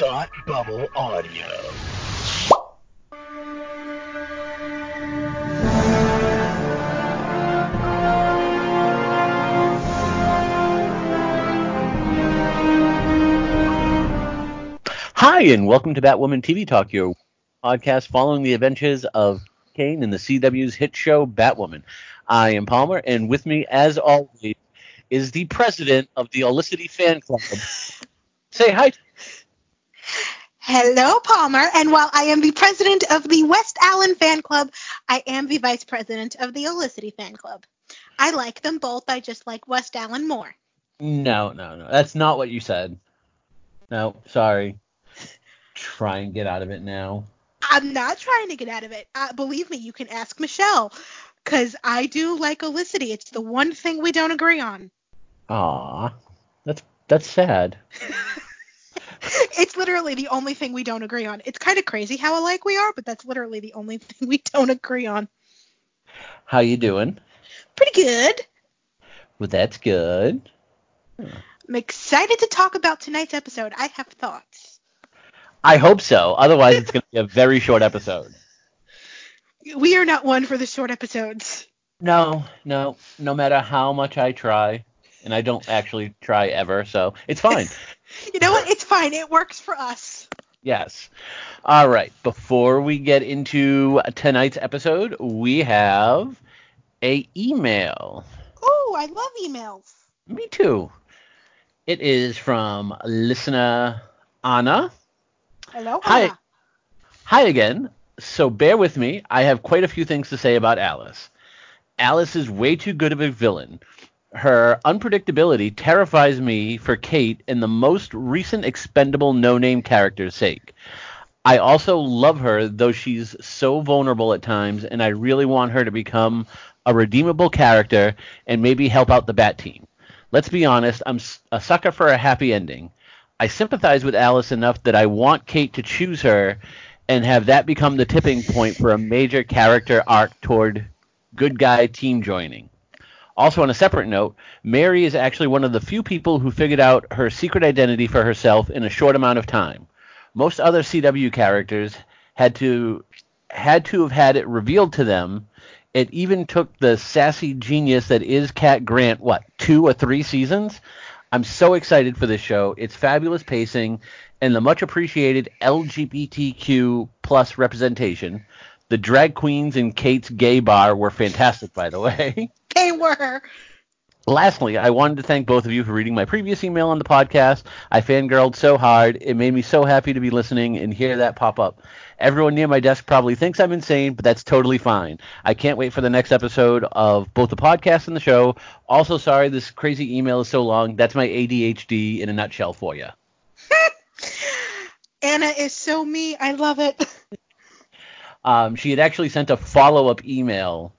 Thought Bubble Audio. Hi, and welcome to Batwoman TV Talk, your podcast following the adventures of Kane in the CW's hit show Batwoman. I am Palmer, and with me, as always, is the president of the Olicity Fan Club. Say hi. Hello, Palmer. And while I am the president of the West Allen Fan Club, I am the vice president of the Olicity Fan Club. I like them both. I just like West Allen more. No, no, no. That's not what you said. No, sorry. Try and get out of it now. I'm not trying to get out of it. Uh, believe me, you can ask Michelle, because I do like Olicity. It's the one thing we don't agree on. Aw, that's that's sad. it's literally the only thing we don't agree on. It's kind of crazy how alike we are, but that's literally the only thing we don't agree on. How you doing? Pretty good. Well, that's good. I'm excited to talk about tonight's episode. I have thoughts. I hope so. Otherwise, it's going to be a very short episode. We are not one for the short episodes. No, no. No matter how much I try, and I don't actually try ever, so it's fine. you know what? It's fine. It works for us. Yes. All right. Before we get into tonight's episode, we have a email. Oh, I love emails. Me too. It is from listener Anna. Hello, Hi. Anna. Hi again. So bear with me. I have quite a few things to say about Alice. Alice is way too good of a villain. Her unpredictability terrifies me for Kate in the most recent expendable no name character's sake. I also love her, though she's so vulnerable at times, and I really want her to become a redeemable character and maybe help out the Bat team. Let's be honest, I'm a sucker for a happy ending. I sympathize with Alice enough that I want Kate to choose her and have that become the tipping point for a major character arc toward good guy team joining. Also, on a separate note, Mary is actually one of the few people who figured out her secret identity for herself in a short amount of time. Most other CW characters had to had to have had it revealed to them. It even took the sassy genius that is Cat Grant, what, two or three seasons? I'm so excited for this show. It's fabulous pacing and the much appreciated LGBTQ plus representation. The drag queens in Kate's gay bar were fantastic, by the way. They were. Lastly, I wanted to thank both of you for reading my previous email on the podcast. I fangirled so hard. It made me so happy to be listening and hear that pop up. Everyone near my desk probably thinks I'm insane, but that's totally fine. I can't wait for the next episode of both the podcast and the show. Also, sorry this crazy email is so long. That's my ADHD in a nutshell for you. Anna is so me. I love it. Um, she had actually sent a follow up email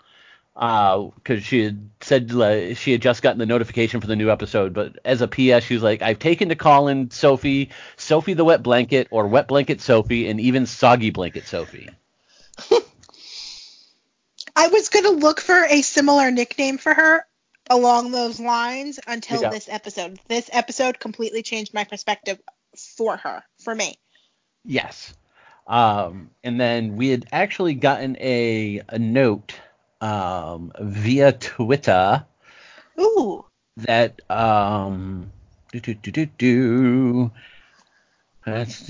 because she had said uh, she had just gotten the notification for the new episode. But as a PS, she was like, I've taken to calling Sophie Sophie the Wet Blanket or Wet Blanket Sophie and even Soggy Blanket Sophie. I was going to look for a similar nickname for her along those lines until Yeah. this episode. This episode completely changed my perspective for her, for me. Yes. Um, and then we had actually gotten a, a note um, via Twitter Ooh. that um do do do do do That's-.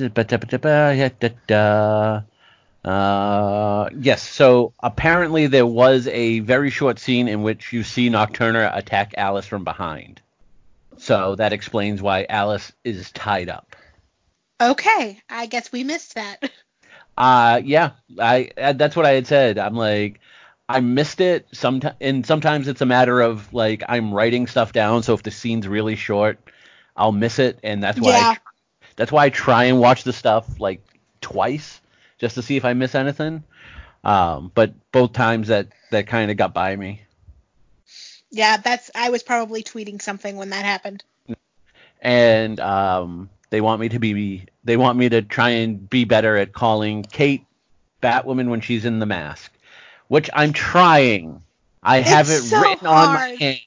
Uh, yes, so apparently there was a very short scene in which you see Nocturna attack Alice from behind. So that explains why Alice is tied up. Okay, I guess we missed that. Uh yeah, I uh, that's what I had said. I'm like I missed it sometimes and sometimes it's a matter of like I'm writing stuff down so if the scene's really short, I'll miss it and that's why I Yeah. tr- that's why I try and watch the stuff like twice just to see if I miss anything. Um but both times that that kind of got by me. Yeah, that's I was probably tweeting something when that happened. And um they want me to be they want me to try and be better at calling Kate Batwoman when she's in the mask, which I'm trying. I have it so written on my hand.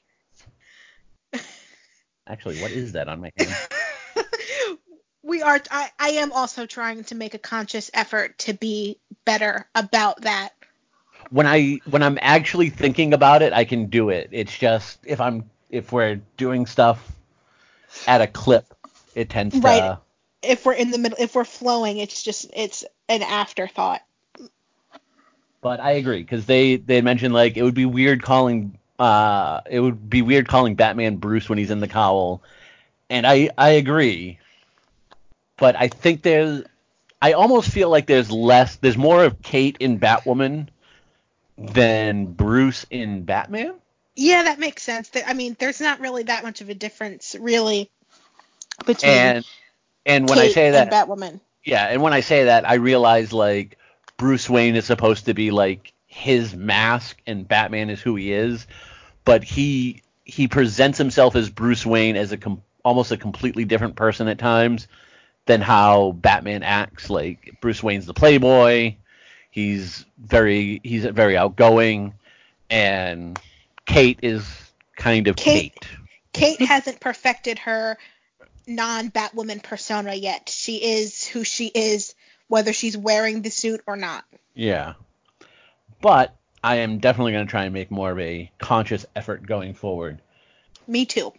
Actually, what is that on my hand? we are. I, I am also trying to make a conscious effort to be better about that. When I when I'm actually thinking about it, I can do it. It's just if I'm if we're doing stuff at a clip, it tends Right. to. If we're in the middle, if we're flowing, it's just it's an afterthought. But I agree because they they mentioned like it would be weird calling uh it would be weird calling Batman Bruce when he's in the cowl, and I I agree. But I think there's I almost feel like there's less there's more of Kate in Batwoman than Bruce in Batman. Yeah, that makes sense. I mean, there's not really that much of a difference, really, between And and when Kate I say that Batwoman. Yeah, and when I say that, I realize like Bruce Wayne is supposed to be like his mask and Batman is who he is, but he he presents himself as Bruce Wayne as a com- almost a completely different person at times than how Batman acts. Like Bruce Wayne's the playboy, he's very he's very outgoing, and Kate is kind of Kate- Kate. Kate hasn't perfected her non-Batwoman persona yet. She is who she is, whether she's wearing the suit or not. Yeah. But I am definitely going to try and make more of a conscious effort going forward. Me too.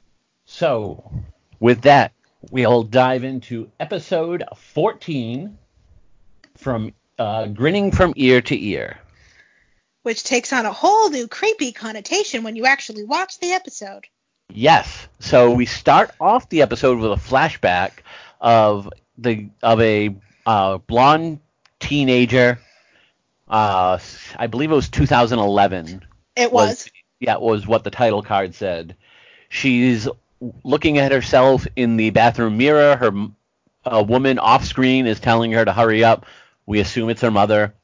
So, with that, we'll dive into episode 14 from uh, Grinning from Ear to Ear. Which takes on a whole new creepy connotation when you actually watch the episode. Yes. So we start off the episode with a flashback of the of a uh, blonde teenager. Uh, I believe it was 2011. It was. yeah, it was what the title card said. She's looking at herself in the bathroom mirror. Her a woman off screen is telling her to hurry up. We assume it's her mother.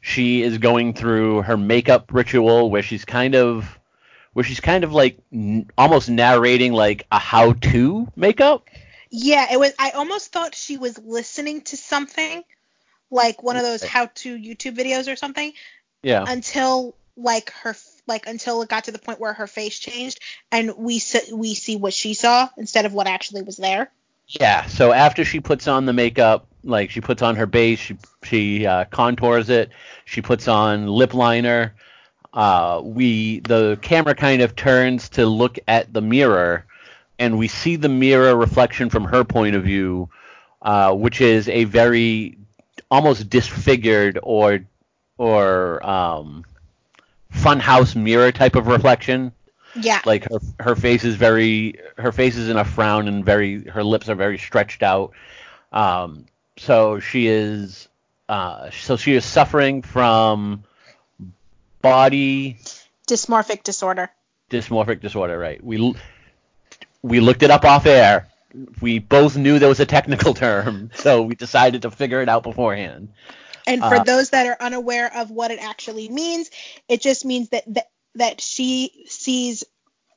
She is going through her makeup ritual where she's kind of where she's kind of like n- almost narrating like a how-to makeup. Yeah, it was. I almost thought she was listening to something, like one of those how-to YouTube videos or something, Yeah. until like her like until it got to the point where her face changed and we see, we see what she saw instead of what actually was there. Yeah. So after she puts on the makeup, like she puts on her base, she she uh, contours it, she puts on lip liner. Uh, we the camera kind of turns to look at the mirror, and we see the mirror reflection from her point of view, uh, which is a very almost disfigured or or um, funhouse mirror type of reflection Yeah. like her her face is very her face is in a frown and very her lips are very stretched out um so she is uh so she is suffering from body Dysmorphic disorder. dysmorphic disorder right we we looked it up off air we both knew there was a technical term so we decided to figure it out beforehand And for Uh, those that are unaware of what it actually means, it just means that, that that she sees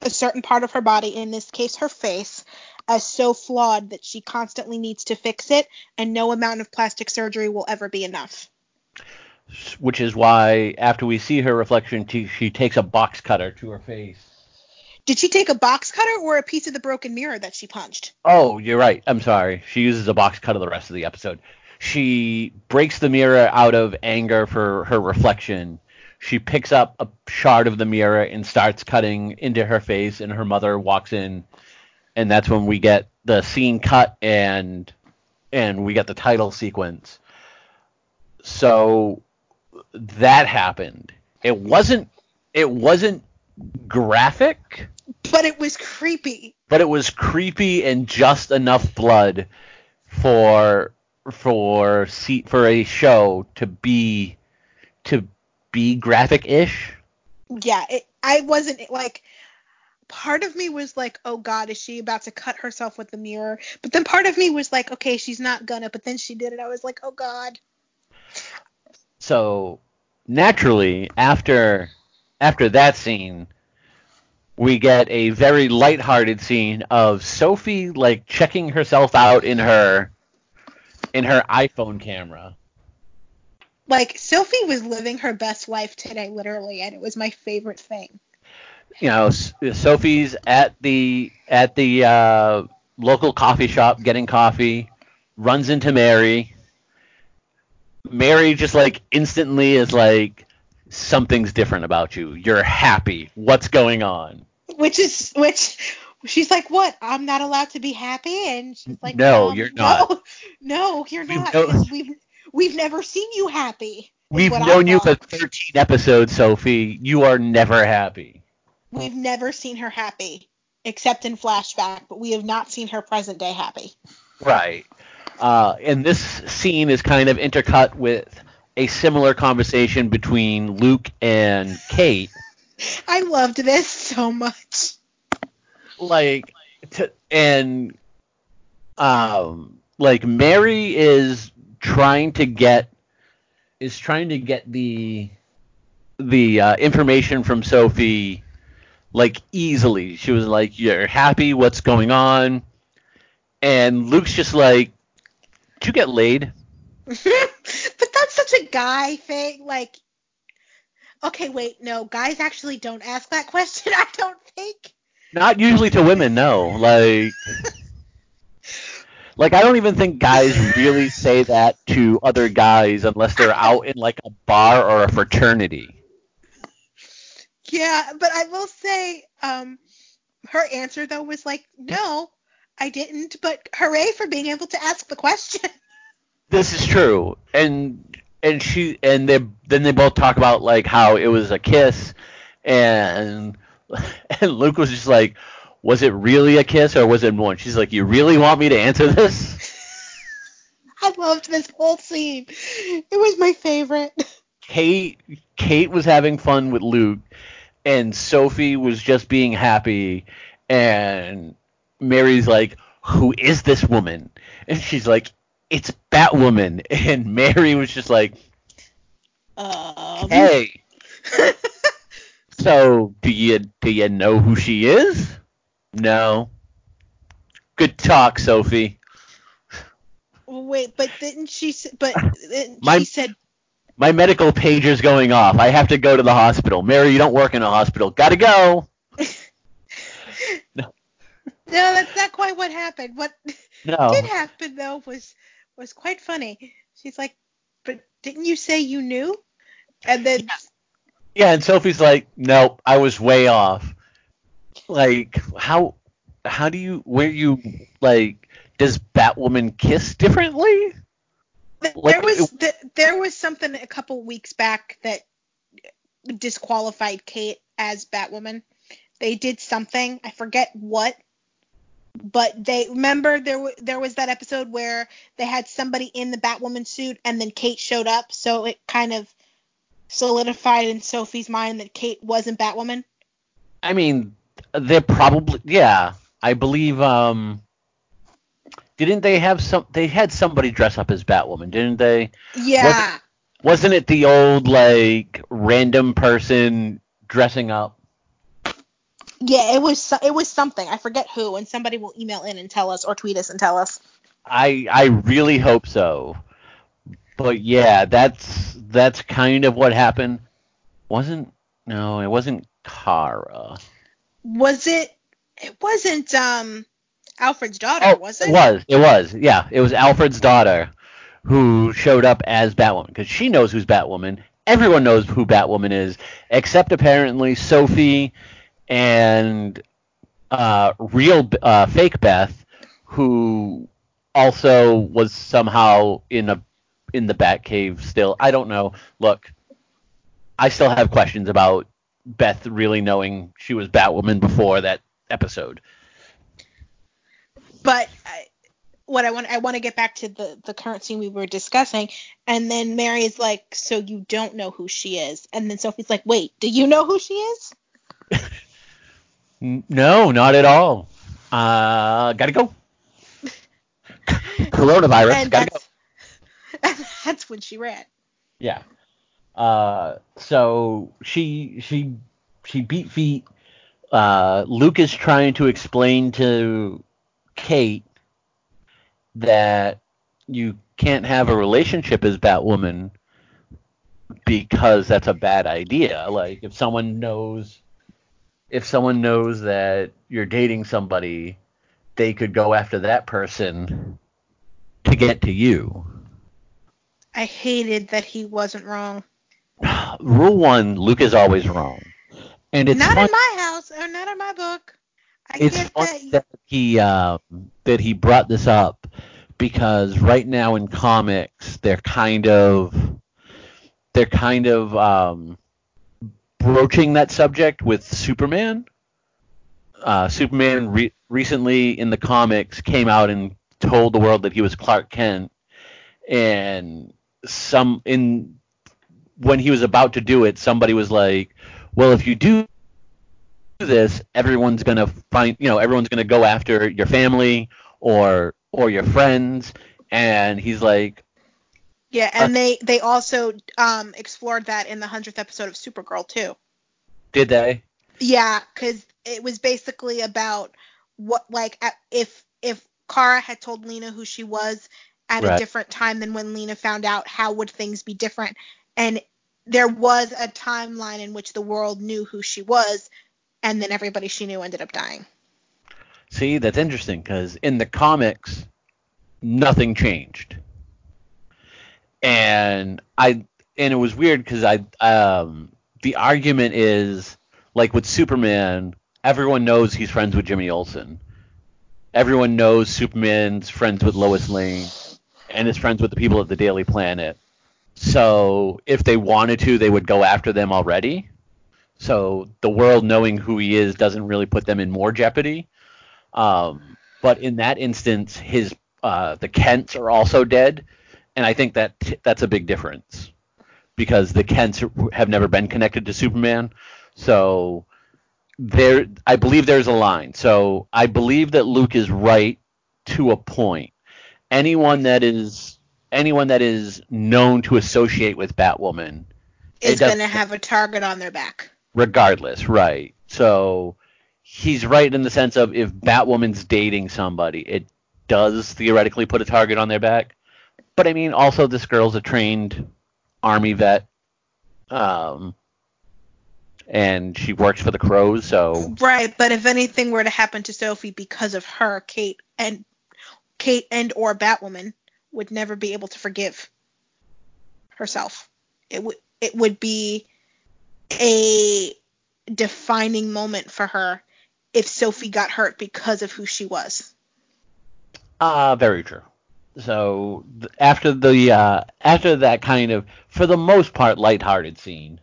a certain part of her body, in this case her face, as so flawed that she constantly needs to fix it, and no amount of plastic surgery will ever be enough. Which is why after we see her reflection she, she takes a box cutter to her face Did she take a box cutter or a piece of the broken mirror that she punched? Oh, you're right. I'm sorry. She uses a box cutter the rest of the episode. She breaks the mirror out of anger for her reflection. She picks up a shard of the mirror and starts cutting into her face, and her mother walks in, and that's when we get the scene cut and and we get the title sequence. So that happened. It wasn't it wasn't graphic But it was creepy. but it was creepy and just enough blood for for see, for a show to be to be graphic-ish. Yeah, it, I wasn't like. Part of me was like, oh God, is she about to cut herself with the mirror? But then part of me was like, okay, she's not gonna. But then she did it. I was like, oh God. So naturally, after after that scene, we get a very lighthearted scene of Sophie like checking herself out in her in her iPhone camera. Like Sophie was living her best life today, literally, and it was my favorite thing. you know, Sophie's at the at the uh, local coffee shop getting coffee. runs into Mary. Mary just like instantly is like something's different about you. You're happy. What's going on? Which is which she's like, "What? I'm not allowed to be happy?" And she's like, No, um, you're not. No, no you're We've not. no- 'cause we've we've never seen you happy. We've known you for 13 episodes, Sophie. You are never happy. We've never seen her happy, except in flashback, but we have not seen her present day happy. Right. Uh, and this scene is kind of intercut with a similar conversation between Luke and Kate. I loved this so much. Like, to, and um, like Mary is trying to get is trying to get the the uh, information from Sophie like easily. She was like, "You're happy? What's going on?" And Luke's just like, "Did you get laid?" but that's such a guy thing. Like, okay, wait, no, guys actually don't ask that question. I don't think. Not usually to women, no. Like, like I don't even think guys really say that to other guys unless they're out in like a bar or a fraternity. Yeah, but I will say, um, her answer though was like, no, I didn't. But hooray for being able to ask the question. This is true, and and she and they then they both talk about like how it was a kiss, and and Luke was just like, was it really a kiss or was it one? She's like, you really want me to answer this? I loved this whole scene. It was my favorite. Kate Kate was having fun with Luke, and Sophie was just being happy, and Mary's like, "Who is this woman?" And she's like, "It's Batwoman." And Mary was just like, Um, "Hey, so do you do you know who she is?" No. Good talk, Sophie. wait, but didn't she? But then My- she said, My medical pager's going off. I have to go to the hospital. Mary, you don't work in a hospital. Gotta go. No, that's not quite what happened. What No. did happen though was was quite funny. She's like, but didn't you say you knew? And then Yeah, and Sophie's like, nope, I was way off. Like, how how do you where you like does Batwoman kiss differently? Like, there was it- there was something a couple weeks back that disqualified Kate as Batwoman. They did something, I forget what, but they remember there w- there was that episode where they had somebody in the Batwoman suit and then Kate showed up, so it kind of solidified in Sophie's mind that Kate wasn't Batwoman. I mean, they're probably yeah. I believe um didn't they have some they had somebody dress up as Batwoman, didn't they? Yeah. Wasn't it the old like random person dressing up? Yeah, it was it was something. I forget who, and somebody will email in and tell us or tweet us and tell us. I I really hope so. But yeah, that's that's kind of what happened. Wasn't no, it wasn't Kara. Was it? It wasn't um Alfred's daughter, Oh, was it? It was. It was. Yeah, it was Alfred's daughter who showed up as Batwoman because she knows who's Batwoman. Everyone knows who Batwoman is, except apparently Sophie and uh, real uh, fake Beth, who also was somehow in a in the Batcave still. I don't know. Look, I still have questions about Beth really knowing she was Batwoman before that episode. But I, what I want I want to get back to the the current scene we were discussing, and then Mary is like, "So you don't know who she is?" And then Sophie's like, "Wait, do you know who she is?" N- No, not at all. Uh, gotta go. Coronavirus. and gotta go. that's that's when she ran. Yeah. Uh, so she she she beat feet. Uh, Luke is trying to explain to Kate that you can't have a relationship as Batwoman because that's a bad idea. Like if someone knows if someone knows that you're dating somebody, they could go after that person to get to you. I hated that he wasn't wrong. Rule one: Luke is always wrong, and it's not fun- in my house or not in my book. I it's funny that. that he uh, that he brought this up because right now in comics they're kind of they're kind of um, broaching that subject with Superman. Uh, Superman re- recently in the comics came out and told the world that he was Clark Kent, and some in when he was about to do it, somebody was like, "Well, if you do this, everyone's gonna find, you know, everyone's gonna go after your family or or your friends." And he's like, Yeah, and they they also um explored that in the hundredth episode of Supergirl too. "Did they?" Yeah, because it was basically about what like if if Kara had told Lena who she was at a different time than when Lena found out, how would things be different? And there was a timeline in which the world knew who she was, and then everybody she knew ended up dying. See, that's interesting because in the comics, nothing changed, and I and it was weird because I um the argument is like with Superman, everyone knows he's friends with Jimmy Olsen. Everyone knows Superman's friends with Lois Lane and is friends with the people of the Daily Planet. So if they wanted to, they would go after them already. So the world knowing who he is doesn't really put them in more jeopardy. Um, but in that instance, his uh, the Kents are also dead, and I think that that's a big difference because the Kents have never been connected to Superman. So there, I believe there's a line. So I believe that Luke is right to a point. Anyone that is anyone that is known to associate with Batwoman is going to have a target on their back. regardless, right? So he's right in the sense of if Batwoman's dating somebody, it does theoretically put a target on their back. But I mean, also this girl's a trained army vet, um, and she works for the Crows, so Right, but if anything were to happen to Sophie because of her, Kate and Kate and or Batwoman would never be able to forgive herself. It would it would be a defining moment for her if Sophie got hurt because of who she was. uh, very true. So after the uh, after that kind of, for the most part, lighthearted scene,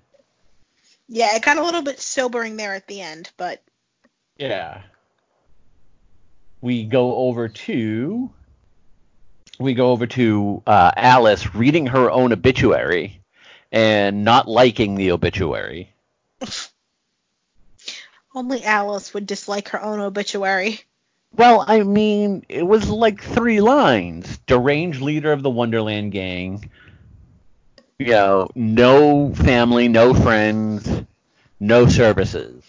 Yeah, it got a little bit sobering there at the end, but Yeah. We go over to we go over to uh, Alice reading her own obituary and not liking the obituary. only Alice would dislike her own obituary. Well, I mean, it was like three lines. Deranged leader of the Wonderland gang. You know, no family, no friends, no services.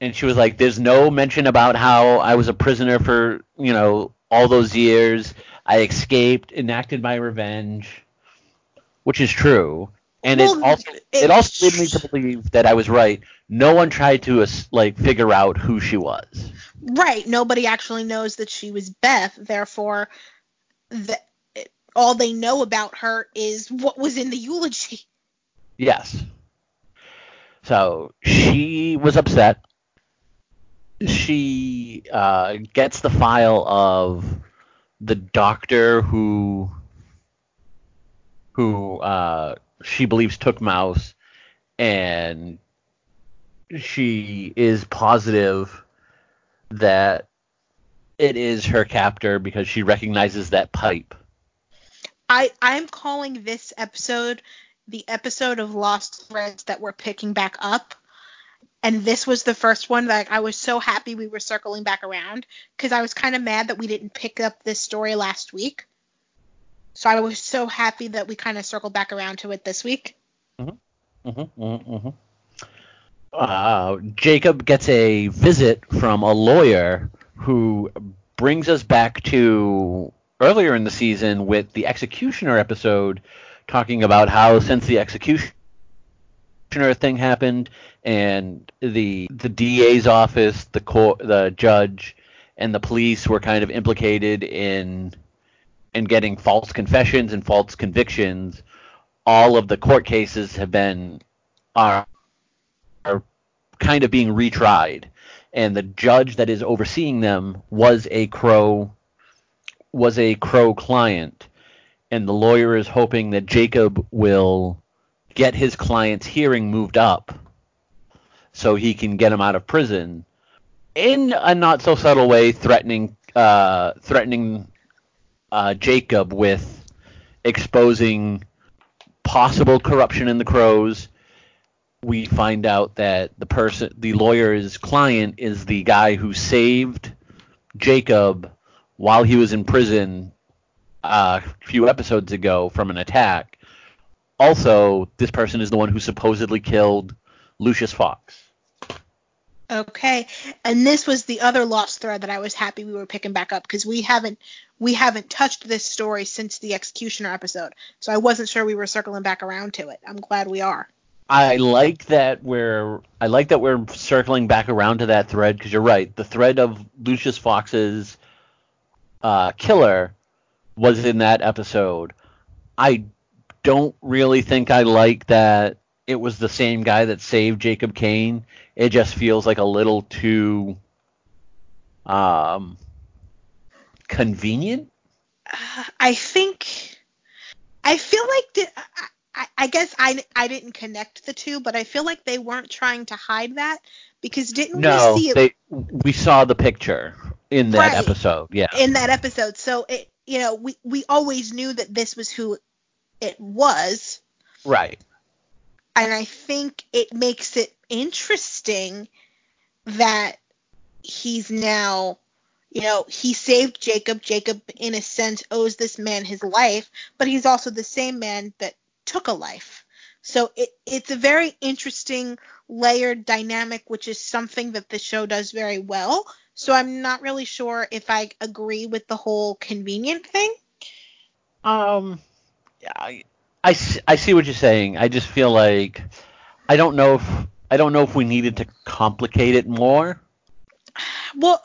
And she was like, there's no mention about how I was a prisoner for, you know, all those years. I escaped, enacted my revenge, which is true. And Well, it also it- it also led me to believe that I was right. No one tried to like figure out who she was. Right, nobody actually knows that she was Beth, therefore the, all they know about her is what was in the eulogy. Yes. So she was upset. She uh, gets the file of the doctor who who uh, she believes took Mouse, and she is positive that it is her captor because she recognizes that pipe. I I'm calling this episode the episode of Lost Threads that we're picking back up. And this was the first one that I was so happy we were circling back around because I was kind of mad that we didn't pick up this story last week. So I was so happy that we kind of circled back around to it this week. Mm-hmm, mm-hmm, mm-hmm. Uh, Jacob gets a visit from a lawyer who brings us back to earlier in the season with the Executioner episode, talking about how since the Executioner thing happened and the the DA's office, the court, the judge, and the police were kind of implicated in and getting false confessions and false convictions, all of the court cases have been are are kind of being retried, and the judge that is overseeing them was a Crow was a Crow client, and the lawyer is hoping that Jacob will get his client's hearing moved up so he can get him out of prison in a not so subtle way threatening uh, threatening uh, Jacob with exposing possible corruption in the crows. We find out that the person the lawyer's client is the guy who saved Jacob while he was in prison uh, a few episodes ago from an attack. Also, this person is the one who supposedly killed Lucius Fox. Okay, and this was the other lost thread that I was happy we were picking back up because we haven't we haven't touched this story since the executioner episode, so I wasn't sure we were circling back around to it. I'm glad we are. I like that we're I like that we're circling back around to that thread because you're right. The thread of Lucius Fox's uh, killer was in that episode. I don't really think I like that it was the same guy that saved Jacob Kane. It just feels like a little too um, convenient. Uh, I think I feel like I, I guess I, I didn't connect the two, but I feel like they weren't trying to hide that because didn't no, we see it? They, we saw the picture in that Right. episode. Yeah. in that episode. So it, you know, we we always knew that this was who it was, right. and I think it makes it interesting that he's now, you know, he saved Jacob. Jacob, in a sense, owes this man his life, but he's also the same man that took a life. So it, it's a very interesting layered dynamic, which is something that the show does very well. So I'm not really sure if I agree with the whole convenient thing. Um, I, I, I see what you're saying. I just feel like I don't know if I don't know if we needed to complicate it more. Well,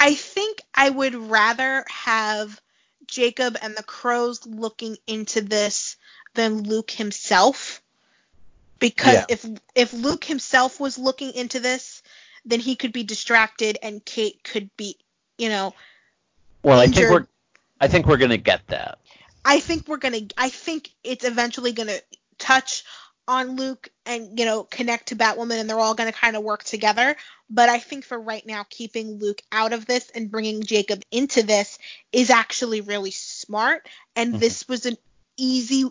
I think I would rather have Jacob and the Crows looking into this than Luke himself. Because Yeah. if if Luke himself was looking into this, then he could be distracted and Kate could be, you know, Well, I think we're I think we're gonna get that. I think we're gonna. I think it's eventually gonna touch on Luke and you know connect to Batwoman, and they're all gonna kind of work together. But I think for right now, keeping Luke out of this and bringing Jacob into this is actually really smart. And Mhm. this was an easy,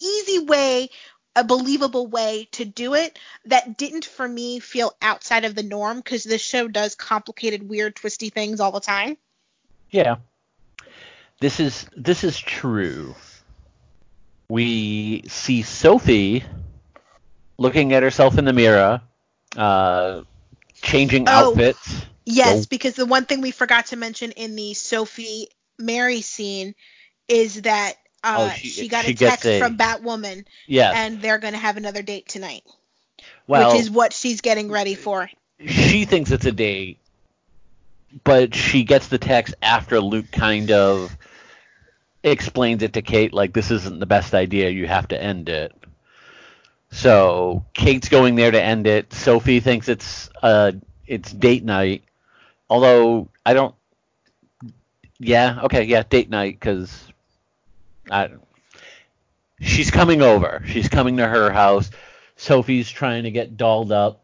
easy way, a believable way to do it that didn't for me feel outside of the norm because this show does complicated, weird, twisty things all the time. Yeah. This is this is true. We see Sophie looking at herself in the mirror, uh, changing Oh. outfits. Yes, because the one thing we forgot to mention in the Sophie Mary scene is that uh, Oh, she- she, got she a text a- from Batwoman, Yes. and they're going to have another date tonight, well, which is what she's getting ready for. she thinks it's a date, but she gets the text after Luke kind of explains it to Kate like this isn't the best idea, you have to end it. So Kate's going there to end it. Sophie thinks it's uh it's date night. Although I don't Yeah, okay, yeah, date night cuz I She's coming over. She's coming to her house. Sophie's trying to get dolled up.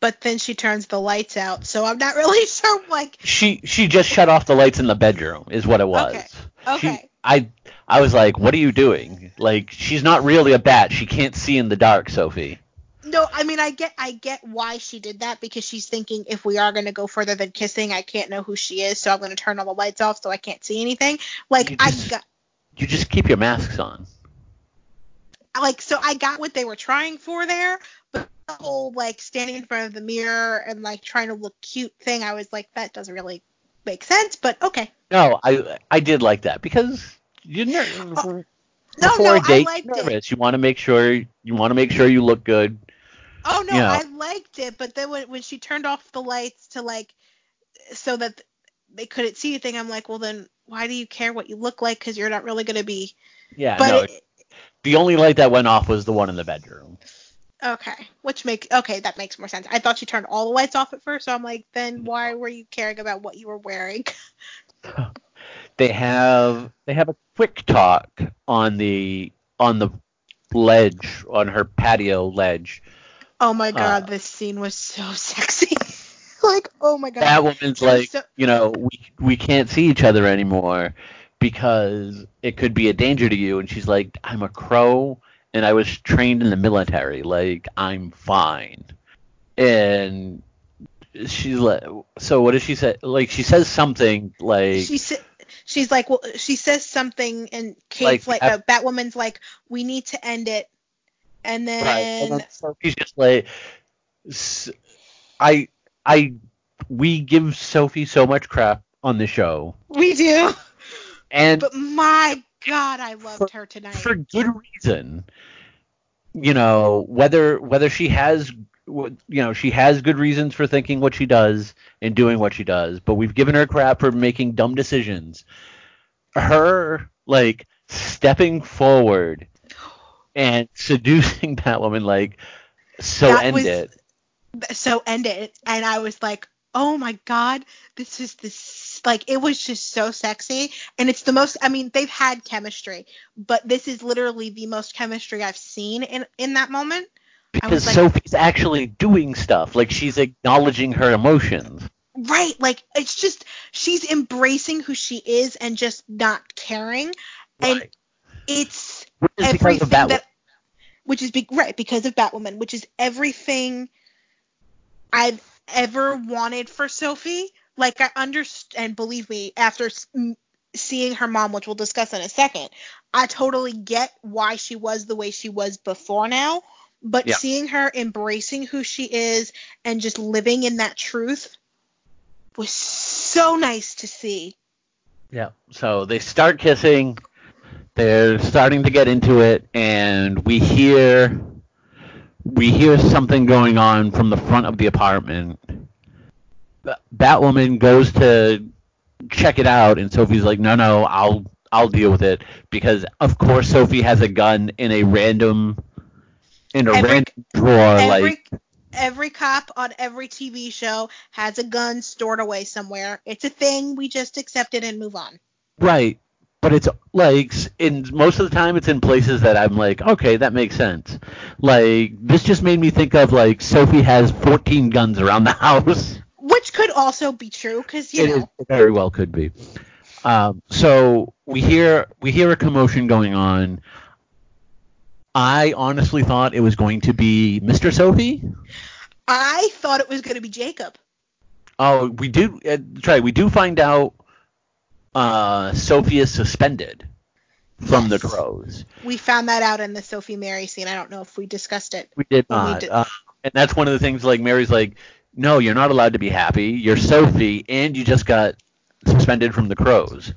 But then she turns the lights out, so I'm not really sure. Like, She she just shut off the lights in the bedroom is what it was. Okay. Okay. I I was like, what are you doing? Like she's not really a bat. She can't see in the dark, Sophie. no, I mean, I get, I get why she did that because she's thinking if we are going to go further than kissing, I can't know who she is, so I'm going to turn all the lights off so I can't see anything. Like, You I got, You just keep your masks on. like so I got what they were trying for there, but the whole like standing in front of the mirror and like trying to look cute thing, I was like, that doesn't really make sense, but okay. No, I I did like that because you ner- Oh, No, before no, a date, I liked you're it. You want to make sure you want to make sure you look good. Oh no, Yeah. I liked it, but then when when she turned off the lights to like so that they couldn't see anything. I'm like, well then why do you care what you look like? Because you're not really gonna be. Yeah, But no. it- the only light that went off was the one in the bedroom. Okay, which makes okay that makes more sense. I thought you turned all the lights off at first, so I'm like, then why were you caring about what you were wearing? They have they have a quick talk on the on the ledge on her patio ledge. Oh my god, Uh, this scene was so sexy. like, oh my god. That woman's like, so- you know, we we can't see each other anymore because it could be a danger to you. And she's like, I'm a crow and I was trained in the military. Like, I'm fine. And she's like, so what does she say? Like, she says something like, she sa- she's like, well, she says something, and Kate's Like, like, uh, Batwoman's like, we need to end it, and then, Right. And then Sophie's just like, I, I, we give Sophie so much crap on the show, we do. and But my god, I loved her tonight. for good reason. You know, whether whether she has, you know, she has good reasons for thinking what she does and doing what she does, but we've given her crap for making dumb decisions. Her like stepping forward and seducing Batwoman, like, so That end was- it. so end it, and I was like, oh my god, this is this like it was just so sexy, and it's the most. I mean, they've had chemistry, but this is literally the most chemistry I've seen in in that moment. Because like- Sophie's actually doing stuff, like she's acknowledging her emotions. Right, like it's just she's embracing who she is and just not caring, and Right. it's Which is because of everything Batwoman. that which is be, right because of Batwoman, which is everything I've ever wanted for Sophie. Like I understand, and believe me, after seeing her mom, which we'll discuss in a second, I totally get why she was the way she was before now. But Yeah. seeing her embracing who she is and just living in that truth was so nice to see. Yeah. So they start kissing. They're starting to get into it, and we hear we hear something going on from the front of the apartment. Batwoman goes to check it out, and Sophie's like, "No, no, I'll I'll deal with it," because of course Sophie has a gun in a random in a Every- random drawer, every like every cop on every TV show has a gun stored away somewhere. It's a thing. We just accept it and move on. Right. But it's like in most of the time it's in places that I'm like, okay, that makes sense. Like this just made me think of like Sophie has 14 guns around the house. Which could also be true because you It know is- it very well could be. Um, so we hear we hear a commotion going on. I honestly thought it was going to be Mr. Sophie. I thought it was going to be Jacob. Oh, we do. Uh, right. We do find out uh, Sophie is suspended from the crows. We found that out in the Sophie Mary scene. I don't know if we discussed it. We did When we not. did- Uh, and that's one of the things like Mary's like, no, you're not allowed to be happy. You're Sophie, and you just got suspended from the crows.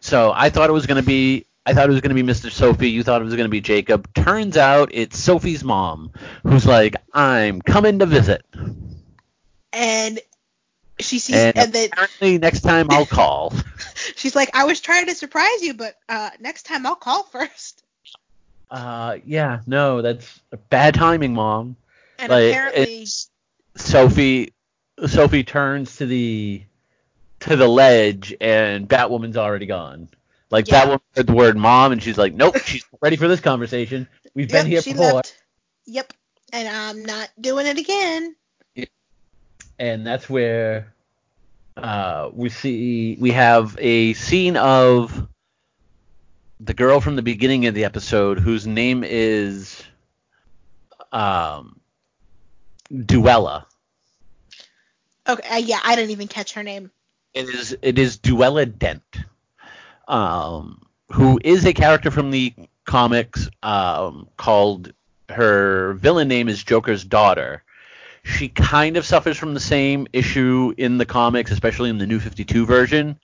So I thought it was going to be. I thought it was going to be Mr. Sophie. You thought it was going to be Jacob. Turns out it's Sophie's mom, who's like, I'm coming to visit. And she sees And and then apparently next time I'll call. she's like, I was trying to surprise you, but uh, next time I'll call first. Uh, yeah, no, that's bad timing, mom. And Like, apparently, Sophie Sophie turns to the to the ledge and Batwoman's already gone. Like Yeah. Batwoman heard the word mom and she's like, Nope, she's not ready for this conversation. We've yep, been here she before. left. Yep, and I'm not doing it again. And that's where uh we see we have a scene of the girl from the beginning of the episode whose name is um Duella. Okay, uh, yeah, I didn't even catch her name. It is it is Duella Dent, um, who is a character from the comics um, called her villain name is Joker's daughter. She kind of suffers from the same issue in the comics, especially in the New 52 version.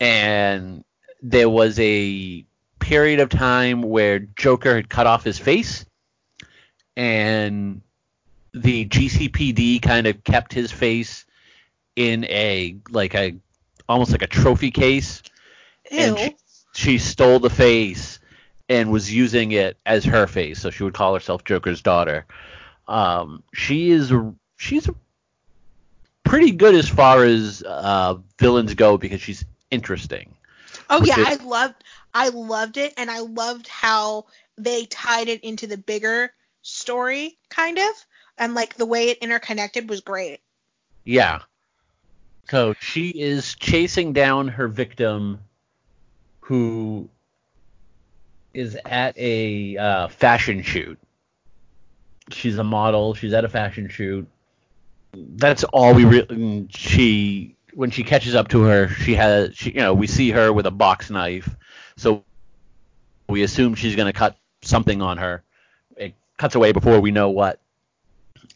And there was a period of time where Joker had cut off his face, and the GCPD kind of kept his face in a like a almost like a trophy case. And she, she stole the face and was using it as her face, so she would call herself Joker's daughter. Um, she is she's pretty good as far as uh, villains go because she's interesting. Oh yeah, is- I loved I loved it and I loved how they tied it into the bigger story kind of and like the way it interconnected was great. Yeah. So she is chasing down her victim who is at a uh, fashion shoot. She's a model. She's at a fashion shoot. That's all we really. She when she catches up to her, she has she you know we see her with a box knife, so we assume she's gonna cut something on her. It cuts away before we know what,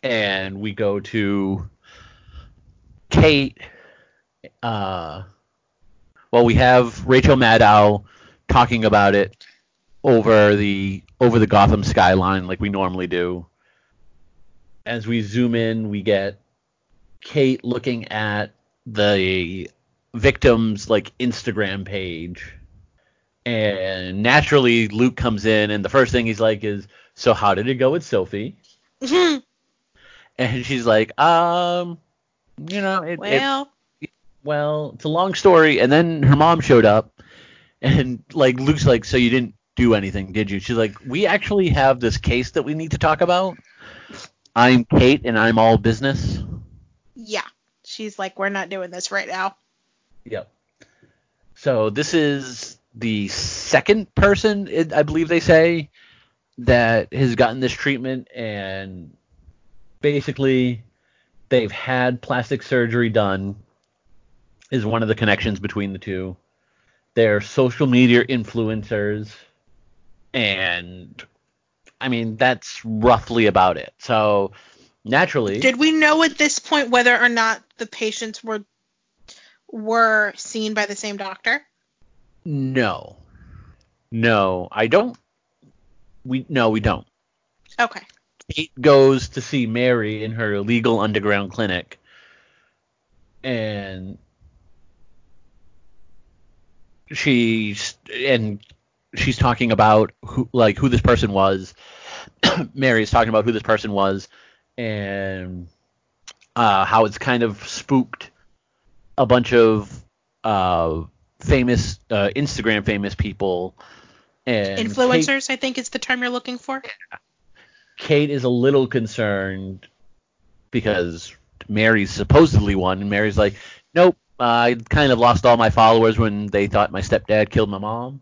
and we go to Kate. Uh, well, we have Rachel Maddow talking about it over the over the Gotham skyline like we normally do. As we zoom in, we get Kate looking at the victim's like Instagram page. And naturally Luke comes in and the first thing he's like is, "So how did it go with Sophie?" And she's like, "Um, you know, it, it well, well, it's a long story. And then her mom showed up, and like Luke's like, so you didn't do anything, did you? She's like, we actually have this case that we need to talk about. I'm Kate, and I'm all business. yeah. She's like we're not doing this right now. Yep. So this is the second person, I believe they say, that has gotten this treatment, and basically they've had plastic surgery done. Is one of the connections between the two. They're social media influencers, and I mean that's roughly about it. So naturally, Did we know at this point whether or not the patients were were seen by the same doctor? no, no, I don't. We no, we don't. Okay. Kate goes to see Mary in her illegal underground clinic, and she's and she's talking about who like who this person was. Mary is talking about who this person was, and uh, how it's kind of spooked a bunch of uh, famous uh, Instagram famous people and Kate- Influencers, I think is the term you're looking for. Kate is a little concerned because Mary's supposedly one, and Mary's like, nope, I kind of lost all my followers when they thought my stepdad killed my mom.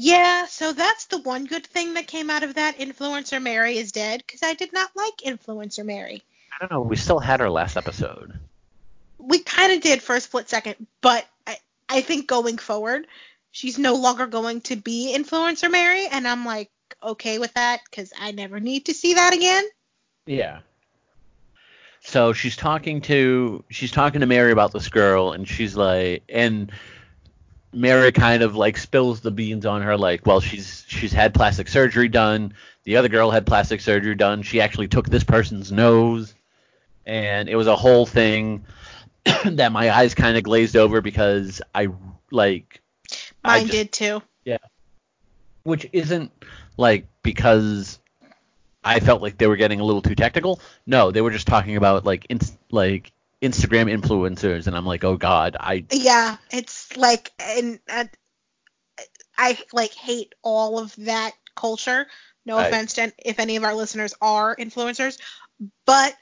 Yeah, so that's the one good thing that came out of that. Influencer Mary is dead because I did not like Influencer Mary. I don't know. We still had her last episode. We kind of did for a split second, but I, I think going forward, she's no longer going to be Influencer Mary, and I'm like okay with that because I never need to see that again. Yeah. So she's talking to she's talking to Mary about this girl, and she's like, and Mary kind of like spills the beans on her, like, well, she's she's had plastic surgery done. The other girl had plastic surgery done. She actually took this person's nose, and it was a whole thing that my eyes kind of glazed over because I like I just- did too. Yeah. Which isn't like because I felt like they were getting a little too technical. No, they were just talking about like ins- like Instagram influencers, and I'm like, oh god, I Yeah, it's like and uh, I like hate all of that culture. No Right. offense to if any of our listeners are influencers, but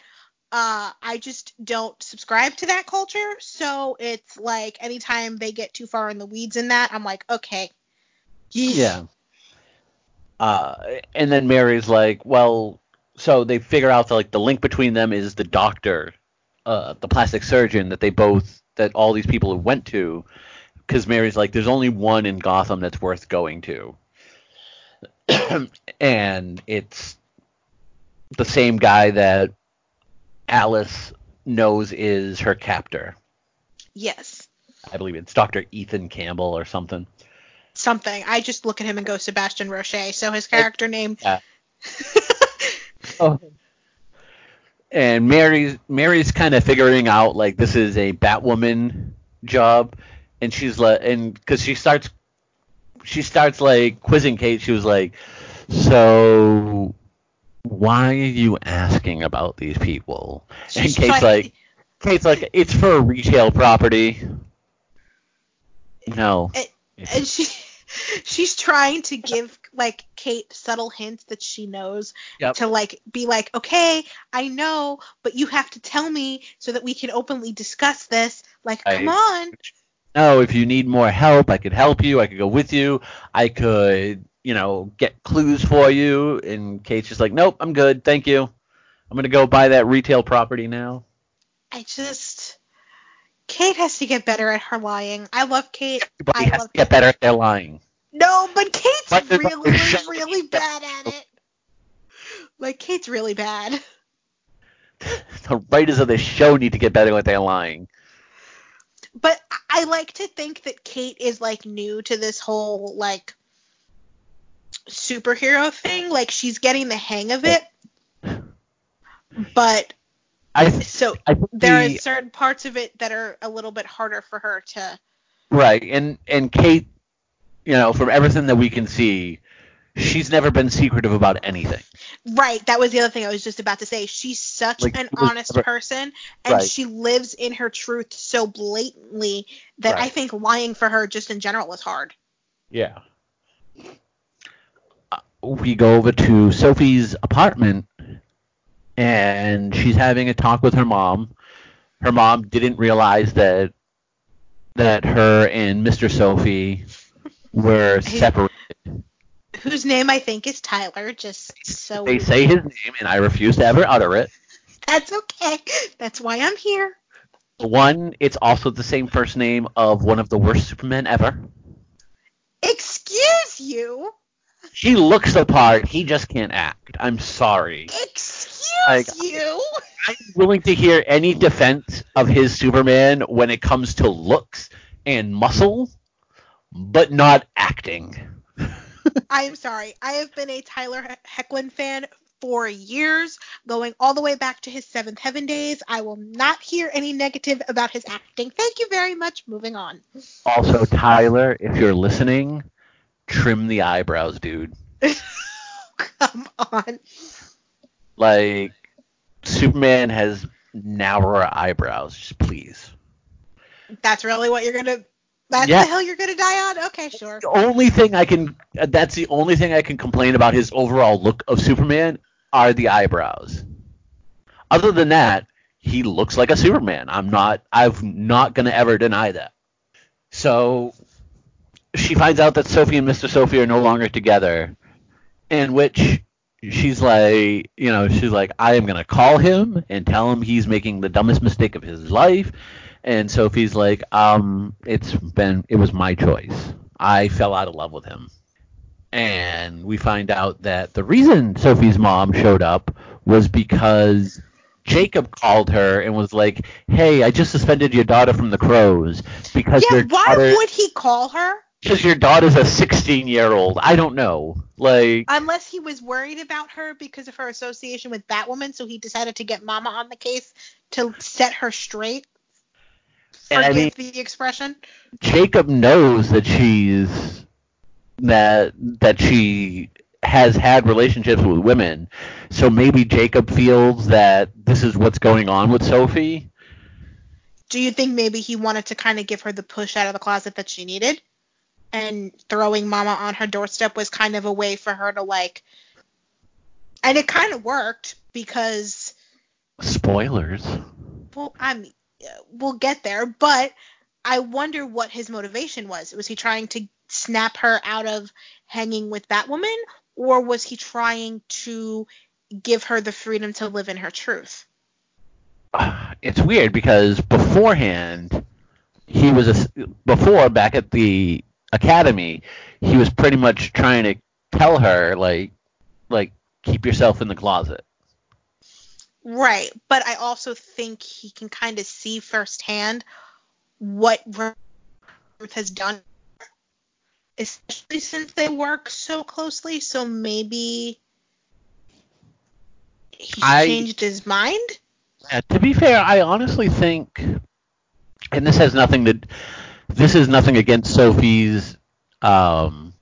uh, I just don't subscribe to that culture. So it's like anytime they get too far in the weeds in that, I'm like, okay, yeah. Uh, and then Mary's like, well, so they figure out that like the link between them is the doctor, uh, the plastic surgeon that they both that all these people went to, because Mary's like, there's only one in Gotham that's worth going to, and it's the same guy that Alice knows is her captor. yes, I believe it's Dr. Ethan Campbell or something. something. I just look at him and go Sebastian Roche. So his character name. Yeah. Oh. And Mary's Mary's kind of figuring out like this is a Batwoman job, and she's like, and because she starts, she starts like quizzing Kate. She was like, so why are you asking about these people? She's and Kate's like, Kate's like, it's for a retail property. No. And- and she she's trying to give like Kate subtle hints that she knows Yep. to like be like, okay, I know, but you have to tell me so that we can openly discuss this. Like, I- come on. no, if you need more help, I could help you. I could go with you. I could, you know, get clues for you. And Kate's just like, nope, I'm good. Thank you. I'm going to go buy that retail property now. I just Kate has to get better at her lying. I love Kate. Everybody I has love to get better at their lying. No, but Kate's really, no really, bad at it. Like Kate's really bad. The writers of this show need to get better at their lying. But I- like to think that Kate is like new to this whole like superhero thing. Like she's getting the hang of it. But I, so I think there the- is certain parts of it that are a little bit harder for her to Right, and and Kate, you know, from everything that we can see, she's never been secretive about anything. Right, that was the other thing I was just about to say. She's such Like, an it honest never- person and Right. she lives in her truth so blatantly that I think lying for her just in general is hard. Yeah. Uh, We go over to Sophie's apartment, and she's having a talk with her mom. Her mom didn't realize that that her and Mr. Sophie were separated. Whose name I think is Tyler, just so They say his name, and I refuse to ever utter it. that's okay. That's why I'm here. One, it's also the same first name of one of the worst Supermen ever. Excuse you. He looks the part, he just can't act. I'm sorry. Excuse Like- you. I'm willing to hear any defense of his Superman when it comes to looks and muscle, but not acting. I'm sorry. I have been a Tyler He- Hoechlin fan for years, going all the way back to his Seventh Heaven days. I will not hear any negative about his acting. Thank you very much. Moving on. Also, Tyler, if you're listening, trim the eyebrows, dude. Come on. Like, Superman has narrower eyebrows, just please. That's really what you're gonna. That's Yeah. the hill you're gonna die on. Okay, sure. The only thing I can, that's the only thing I can complain about his overall look of Superman are the eyebrows. Other than that, he looks like a Superman. I'm not, I'm not gonna ever deny that. So, she finds out that Sophie and Mr. Sophie are no longer together, in which she's like, you know, she's like, I am gonna call him and tell him he's making the dumbest mistake of his life. And Sophie's like, um, it's been, it was my choice. I fell out of love with him. And we find out that the reason Sophie's mom showed up was because Jacob called her and was like, "Hey, I just suspended your daughter from the crows because Yeah, why daughter would he call her? because your daughter's a 16 year old. I don't know. Like, Unless he was worried about her because of her association with Batwoman, so he decided to get Mama on the case to set her straight. And I Forgive mean- the expression. Jacob knows that she's that that she has had relationships with women. So maybe Jacob feels that this is what's going on with Sophie. Do you think maybe he wanted to kind of give her the push out of the closet that she needed? And throwing Mama on her doorstep was kind of a way for her to like. And it kind of worked because, Spoilers. well, I'm, uh, we'll get there, but I wonder what his motivation was. Was he trying to snap her out of hanging with Batwoman, or was he trying to give her the freedom to live in her truth? It's weird because beforehand he was a, before back at the academy, he was pretty much trying to tell her like like keep yourself in the closet. Right, but I also think he can kind of see firsthand what Ruth has done, especially since they work so closely. So maybe he's I- changed his mind. Yeah, to be fair, I honestly think, and this has nothing to, this is nothing against Sophie's um,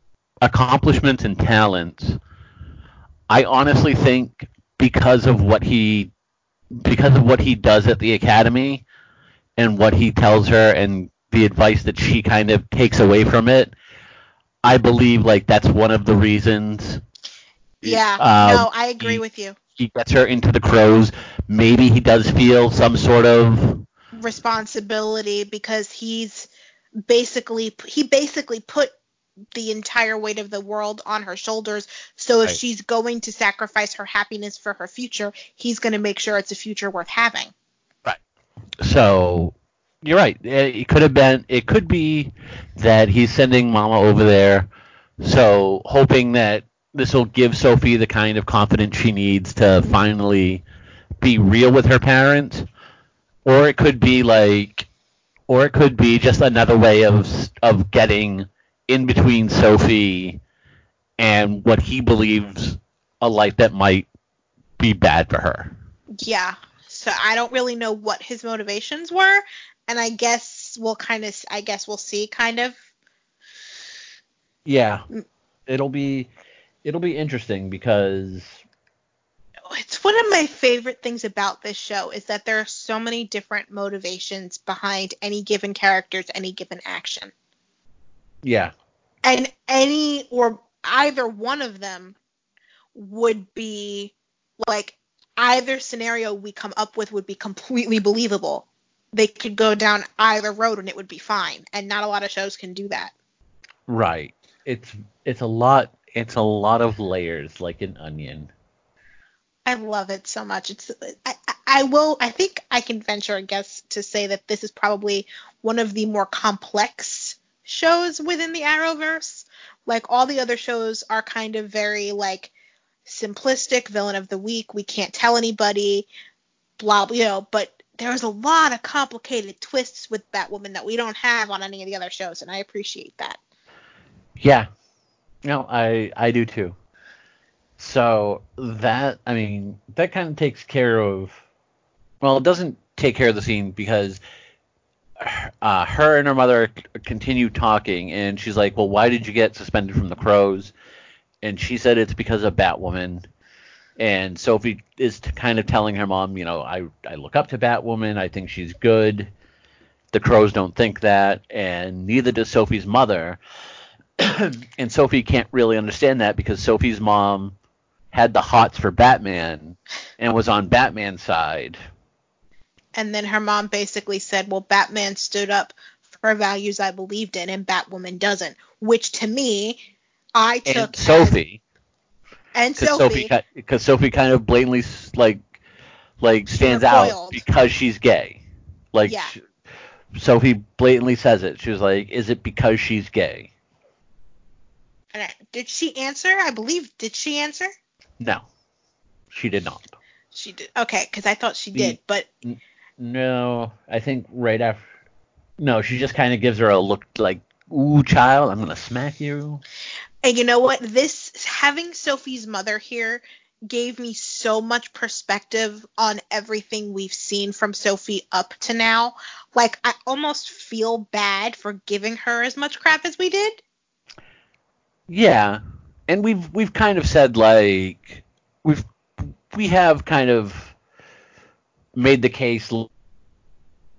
accomplishments and talents. I honestly think because of what he, because of what he does at the academy, and what he tells her, and the advice that she kind of takes away from it, I believe like that's one of the reasons Yeah. Um, no, I agree he- with you. he gets her into the crows. Maybe he does feel some sort of responsibility because he's basically he basically put the entire weight of the world on her shoulders. So if Right. she's going to sacrifice her happiness for her future, he's going to make sure it's a future worth having. Right. So you're right. It it could have been. It could be that he's sending Mama over there, so hoping that this will give Sophie the kind of confidence she needs to finally be real with her parents. Or it could be like, or it could be just another way of of getting in between Sophie and what he believes a life that might be bad for her. Yeah. So I don't really know what his motivations were, and I guess we'll kind of I guess we'll see kind of. Yeah, it'll be it'll be interesting because It's one of my favorite things about this show is that there are so many different motivations behind any given character's any given action. Yeah, and any or either one of them would be like either scenario we come up with would be completely believable. They could go down either road and it would be fine, and not a lot of shows can do that. right. It's it's a lot it's a lot of layers like an onion. I love it so much. It's I, I- will I think I can venture a guess to say that this is probably one of the more complex shows within the Arrowverse. Like all the other shows are kind of very like simplistic villain of the week, we can't tell anybody, blah you know, but there's a lot of complicated twists with Batwoman that we don't have on any of the other shows and I appreciate that. Yeah. No, I I do too. So that I mean that kind of takes care of well, it doesn't take care of the scene because uh, her and her mother continue talking, and she's like, "Well, why did you get suspended from the Crows?" And she said it's because of Batwoman. And Sophie is kind of telling her mom, you know, I I look up to Batwoman. I think she's good. The Crows don't think that, and neither does Sophie's mother. and Sophie can't really understand that because Sophie's mom had the hots for Batman and was on Batman's side. And then her mom basically said, "Well, Batman stood up for values I believed in, and Batwoman doesn't." Which to me, I took And as- Sophie, and because Sophie, Sophie, because Sophie kind of blatantly like like stands out because she's gay. Like Yeah. sh- Sophie blatantly says it. She was like, "Is it because she's gay?" I- did she answer? I believe did she answer? No, she did not. She did. Okay, because I thought she did, but No, I think right after. No, she just kind of gives her a look like, "Ooh, child, I'm gonna smack you." and you know what? This having Sophie's mother here gave me so much perspective on everything we've seen from Sophie up to now. Like I almost feel bad for giving her as much crap as we did. Yeah, and we've we've kind of said like we've we have kind of made the case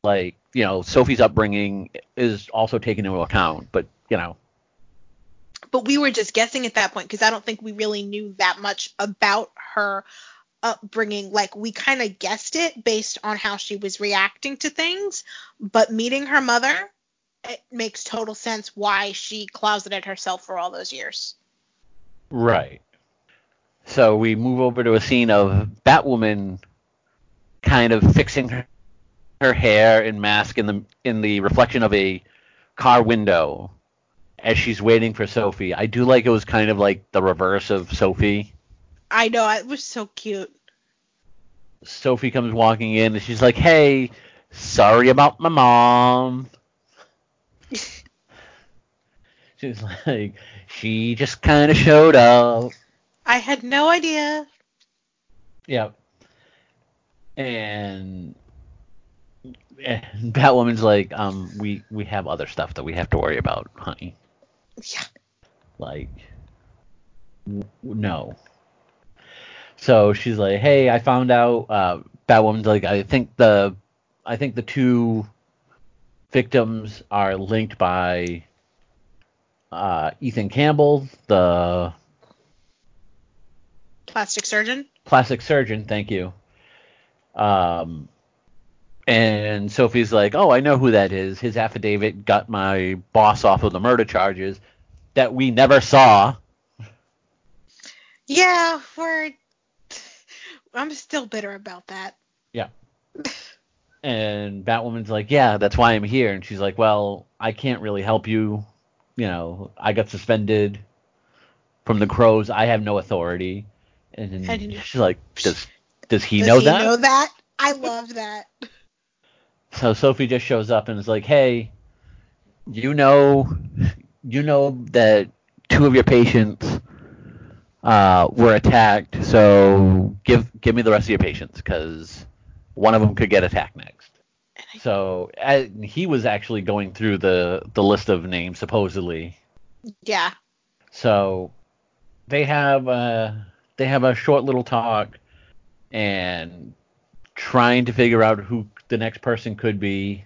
like you know Sophie's upbringing is also taken into account, but you know but we were just guessing at that point because I don't think we really knew that much about her upbringing. Like we kind of guessed it based on how she was reacting to things, but meeting her mother, it makes total sense why she closeted herself for all those years. right. So we move over to a scene of Batwoman kind of fixing her, her hair and mask in the in the reflection of a car window as she's waiting for Sophie. I do like it was kind of like the reverse of Sophie. I know it was so cute. Sophie comes walking in and she's like, "Hey, sorry about my mom." she's like, "She just kind of showed up." I had no idea. Yeah. And, and Batwoman's like, um, we we have other stuff that we have to worry about, honey. Yeah. Like, w- no. So she's like, hey, I found out. Uh, Batwoman's like, I think the, I think the two victims are linked by uh, Ethan Campbell, the Plastic surgeon. plastic surgeon. Thank you. Um, and Sophie's like, oh, I know who that is. His affidavit got my boss off of the murder charges that we never saw. Yeah, we're. I'm still bitter about that. Yeah. And Batwoman's like, yeah, that's why I'm here. And she's like, well, I can't really help you. You know, I got suspended from the crows. I have no authority. And And- she's like, does does he Does know he that? know that? I love that. So Sophie just shows up and is like, "Hey, you know, you know that two of your patients uh, were attacked. So give give me the rest of your patients because one of them could get attacked next." I- So uh, he was actually going through the the list of names supposedly. Yeah. So they have a they have a short little talk and trying to figure out who the next person could be.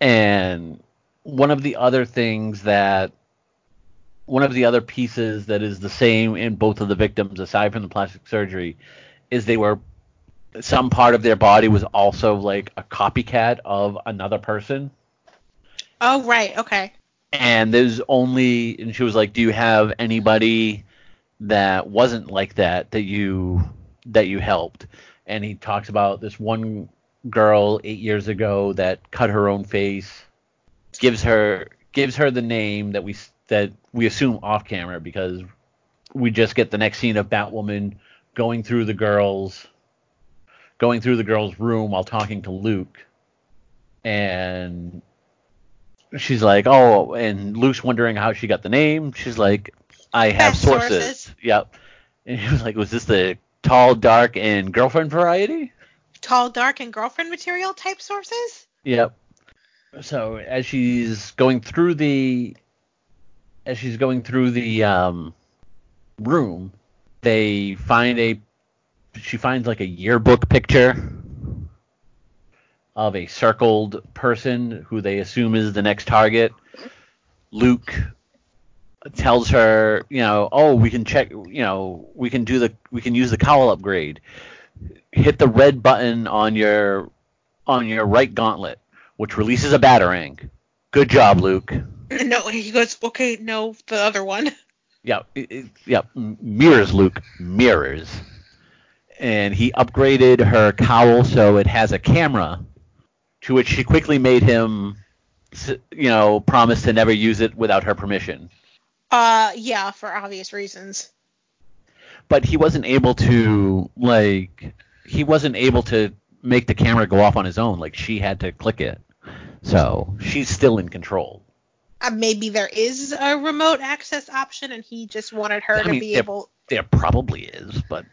And one of the other things that one of the other pieces that is the same in both of the victims aside from the plastic surgery is they were some part of their body was also like a copycat of another person Oh right. Okay. and there's only and she was like do you have anybody that wasn't like that that you that you helped and he talks about this one girl 8 years ago that cut her own face gives her gives her the name that we that we assume off camera because we just get the next scene of Batwoman going through the girls going through the girl's room while talking to Luke and she's like, oh, and Luke's wondering how she got the name. She's like, I have sources. sources. Yep. And he was like, was this the tall, dark, and girlfriend variety? Tall, dark, and girlfriend material type sources. Yep. So as she's going through the, as she's going through the um, room, they find a, she finds like a yearbook picture of a circled person who they assume is the next target. Luke tells her, you know, oh, we can check, you know, we can do the, we can use the cowl upgrade. Hit the red button on your, on your right gauntlet, which releases a batarang. Good job, Luke. No, he goes. Okay, no, the other one. Yeah, it, it, yeah, mirrors, Luke, mirrors. And he upgraded her cowl so it has a camera, to which she quickly made him, you know, promise to never use it without her permission. Uh, yeah, for obvious reasons. But he wasn't able to, like, he wasn't able to make the camera go off on his own. Like, she had to click it. So she's still in control. Uh, maybe there is a remote access option, and he just wanted her I to mean, be there- able, There probably is, but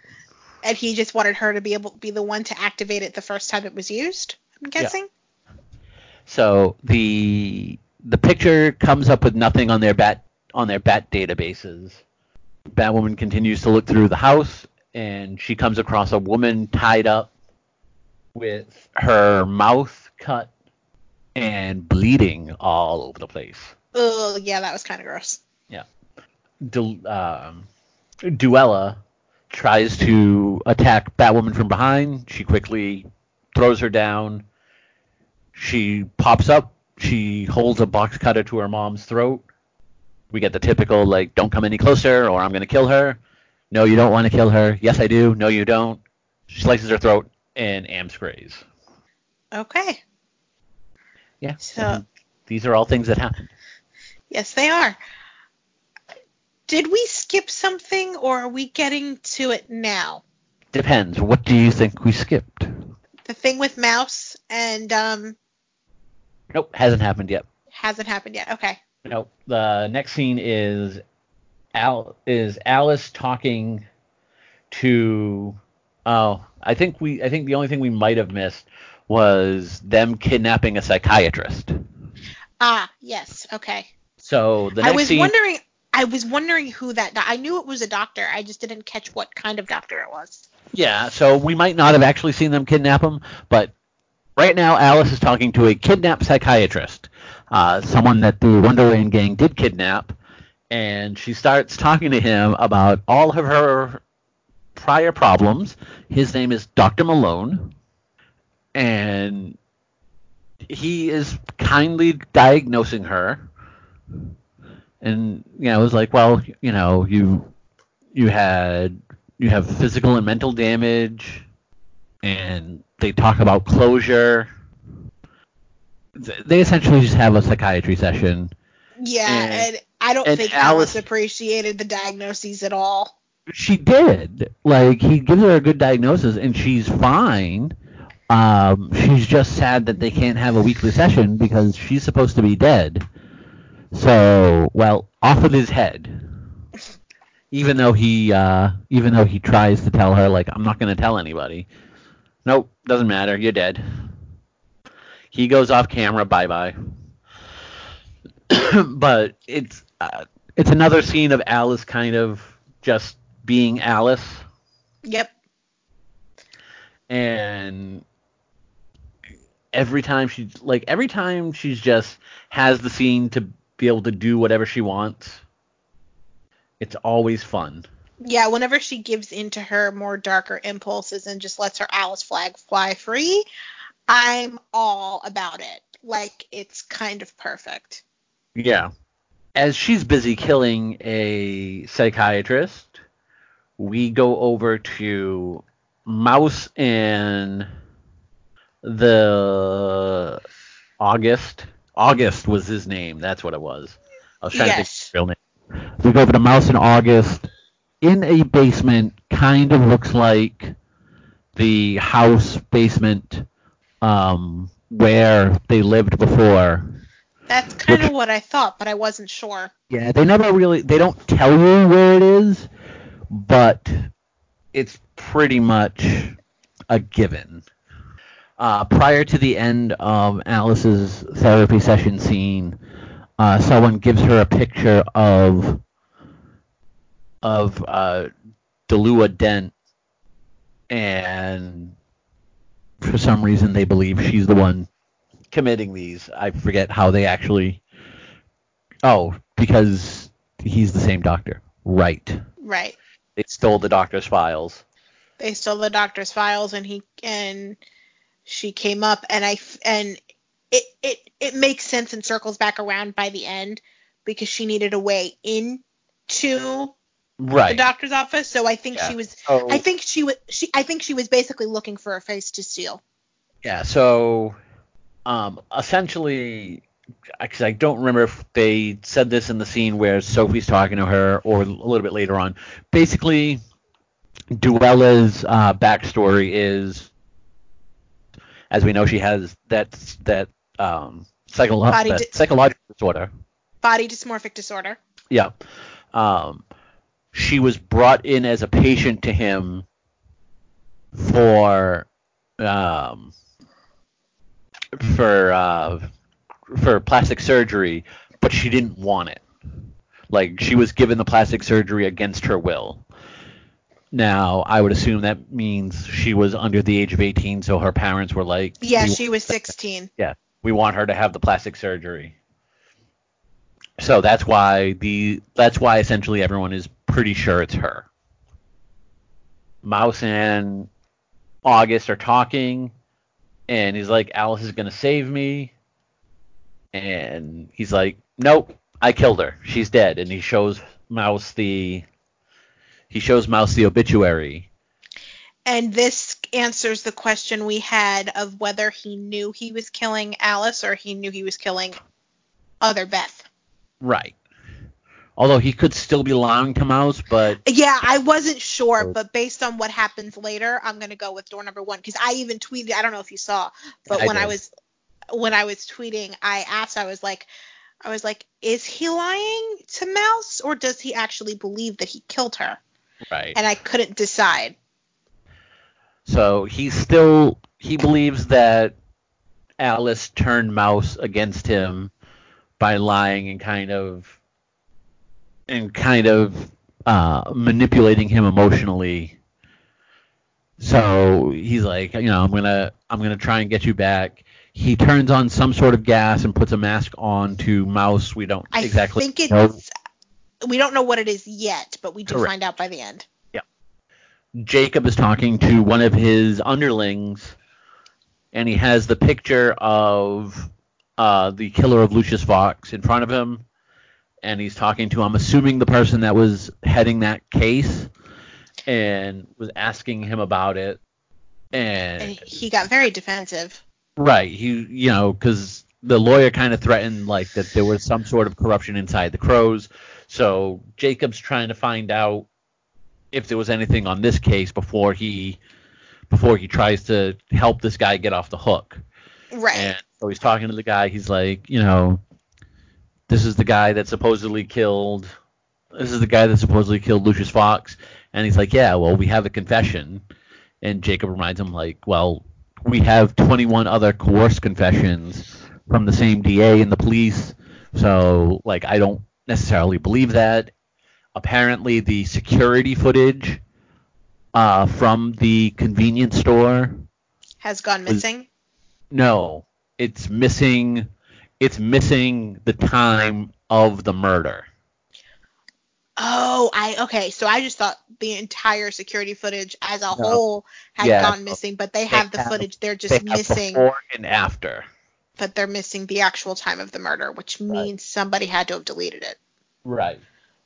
and he just wanted her to be able to be the one to activate it the first time it was used. I'm guessing. So the the picture comes up with nothing on their bat on their bat databases. Batwoman continues to look through the house and she comes across a woman tied up with her mouth cut and bleeding all over the place. Oh, yeah, that was kind of gross. Yeah. Du- um, Duela tries to attack Batwoman from behind. She quickly throws her down. She pops up. She holds a box cutter to her mom's throat. We get the typical, like, don't come any closer or I'm going to kill her. No, you don't want to kill her. Yes, I do. No, you don't. She slices her throat and am sprays. Okay. Yeah. So- these are all things that happen. Yes, they are. Did we skip something, or are we getting to it now? Depends. What do you think we skipped? The thing with Mouse and um Nope, hasn't happened yet. hasn't happened yet. Okay. Nope. The next scene is Al is Alice talking to Oh, I think we. I think the only thing we might have missed was them kidnapping a psychiatrist. Ah, yes. Okay. So the next I was scene, wondering. I was wondering who that. do- I knew it was a doctor. I just didn't catch what kind of doctor it was. yeah. So we might not have actually seen them kidnap him, but right now Alice is talking to a kidnapped psychiatrist, uh, someone that the Wonderland gang did kidnap, and she starts talking to him about all of her prior problems. His name is Dr. Malone, and he is kindly diagnosing her. And you know, it was like, well, you know, you you had you have physical and mental damage, and they talk about closure. Th- They essentially just have a psychiatry session. Yeah, And- and, I don't and think Alice- Alice appreciated the diagnoses at all. She did. Like he gives her a good diagnosis, and she's fine. Um, she's just sad that they can't have a weekly session because she's supposed to be dead. So, well, off with his head. Even though he, uh, even though he tries to tell her, like, I'm not going to tell anybody. Nope, doesn't matter. You're dead. He goes off camera. Bye bye. but it's uh, it's another scene of Alice kind of just being Alice, Yep. and every time she like every time she's just has the scene to be able to do whatever she wants. It's always fun. Yeah, whenever she gives into her more darker impulses and just lets her Alice flag fly free, I'm all about it. Like it's kind of perfect. Yeah. As she's busy killing a psychiatrist, we go over to Mouse and the August. August was his name. That's what it was. I was trying to think of his real name. We go over to Mouse and August in a basement. Kind of looks like the house basement um, where they lived before. That's kind Which- of what I thought, but I wasn't sure. Yeah, they never really they don't tell you where it is, but it's pretty much a given. Uh, prior to the end of Alice's therapy session scene, uh, someone gives her a picture of of uh, Duela Dent, and for some reason they believe she's the one committing these. I forget how they actually Oh, because he's the same doctor. Right. Right. They stole the doctor's files. They stole the doctor's files and he and she came up and I and it it it makes sense and circles back around by the end because she needed a way into Right. the doctor's office. So I think Yeah. she was So, I think she was she I think she was basically looking for a face to steal. yeah, so um, essentially, because I don't remember if they said this in the scene where Sophie's talking to her or a little bit later on. Basically, Duela's uh, backstory is, as we know, she has that that um, psycholo- that di- psychological disorder. Body dysmorphic disorder. Yeah. Um, she was brought in as a patient to him for um, for uh, for plastic surgery, but she didn't want it. Like she was given the plastic surgery against her will. Now, I would assume that means she was under the age of 18, so her parents were like, Yeah, she was 16. yeah, we want her to have the plastic surgery. So that's why the that's why essentially everyone is pretty sure it's her. Mouse and August are talking, and he's like, "Alice is gonna save me," and he's like, "Nope, I killed her. She's dead." And he shows Mouse the he shows Mouse the obituary. And this answers the question we had of whether he knew he was killing Alice or he knew he was killing other Beth. Right. Although he could still be lying to Mouse, but Yeah, I wasn't sure, but based on what happens later, I'm gonna go with door number one because I even tweeted. I don't know if you saw, but I when I was when I was tweeting, I asked, I was like, I was like, is he lying to Mouse or does he actually believe that he killed her? right. And I couldn't decide. So he's still he believes that Alice turned Mouse against him by lying and kind of and kind of uh, manipulating him emotionally. So he's like, you know, I'm gonna I'm gonna try and get you back. He turns on some sort of gas and puts a mask on to Mouse. We don't I exactly think know. it's we don't know what it is yet, but we do Correct. find out by the end. Yeah. Jacob is talking to one of his underlings, and he has the picture of uh, the killer of Lucius Fox in front of him, and he's talking to, I'm assuming, the person that was heading that case, and was asking him about it. And And he got very defensive. right, he, you know, because the lawyer kind of threatened like that there was some sort of corruption inside the Crows, so Jacob's trying to find out if there was anything on this case before he before he tries to help this guy get off the hook. Right. And so he's talking to the guy. He's like, you know, this is the guy that supposedly killed. This is the guy that supposedly killed Lucius Fox. And he's like, yeah, well, we have a confession. And Jacob reminds him, like, well, we have 21 other coerced confessions from the same DA and the police. So, like, I don't necessarily believe that. Apparently, the security footage uh, from the convenience store Has gone missing. no, it's missing. It's missing the time of the murder. Oh, I okay. So I just thought the entire security footage as a No. whole had Yeah, gone missing, but they They have the have- footage. They're just have missing, before and after. but they're missing the actual time of the murder, which means somebody had to have deleted it. Right.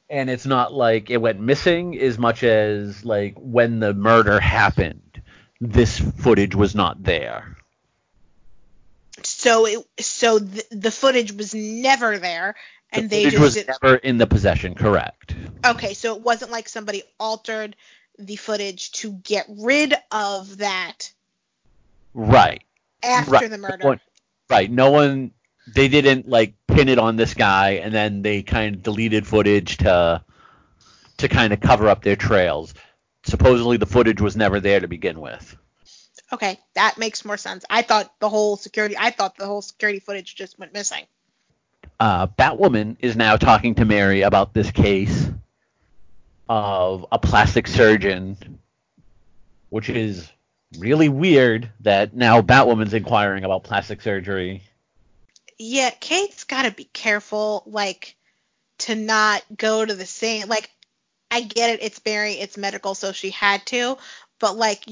And it's not like it went missing as much as like when the murder happened, this footage was not there. So it so the, the footage was never there, and the they just was did- never in the possession, correct? okay. So it wasn't like somebody altered the footage to get rid of that Right. after right. the murder. No one- right. No one. They didn't like pin it on this guy, and then they kind of deleted footage to to kind of cover up their trails. Supposedly, the footage was never there to begin with. Okay, that makes more sense. I thought the whole security. I thought the whole security footage just went missing. uh, Batwoman is now talking to Mary about this case of a plastic surgeon, which is really weird that now Batwoman's inquiring about plastic surgery. Yeah, Kate's got to be careful, like, to not go to the same. Like, I get it. It's Mary. It's medical, so she had to. But like,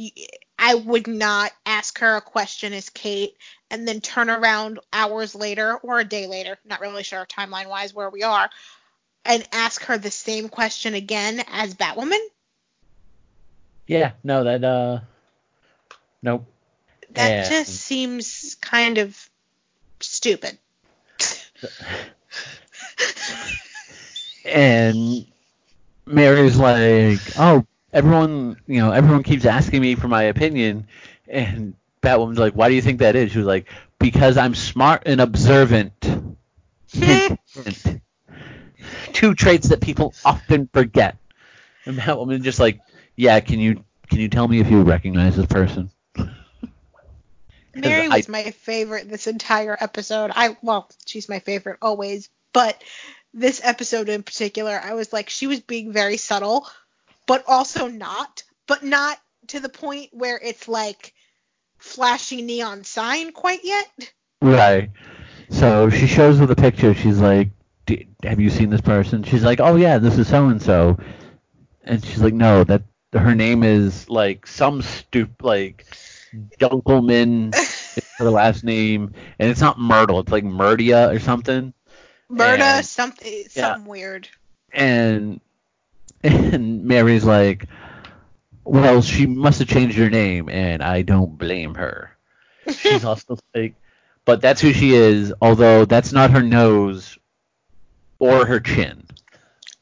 I would not ask her a question as Kate and then turn around hours later or a day later, not really sure timeline wise where we are, and ask her the same question again as Batwoman. Yeah, no, that uh, nope. That just seems kind of stupid. And Mary's like, oh, everyone, you know, everyone keeps asking me for my opinion, and Batwoman's like, why do you think that is? She was like, because I'm smart and observant. Hint, hint. Two traits that people often forget. And Batwoman just like, yeah, can you can you tell me if you recognize this person? Mary I- was my favorite this entire episode. I well, she's my favorite always, but this episode in particular, I was like she was being very subtle, but also not, but not to the point where it's like flashy neon sign quite yet. Right. So she shows her the picture. She's like, "D- "Have you seen this person?" She's like, "Oh yeah, this is so and so." And she's like, "No, that her name is like some stup like Dunkelman her last name, and it's not Myrtle. It's like Murdia or something." Murda, something something weird. And and Mary's like, "Well, she must have changed her name, and I don't blame her." She's also like, but that's who she is. Although that's not her nose or her chin.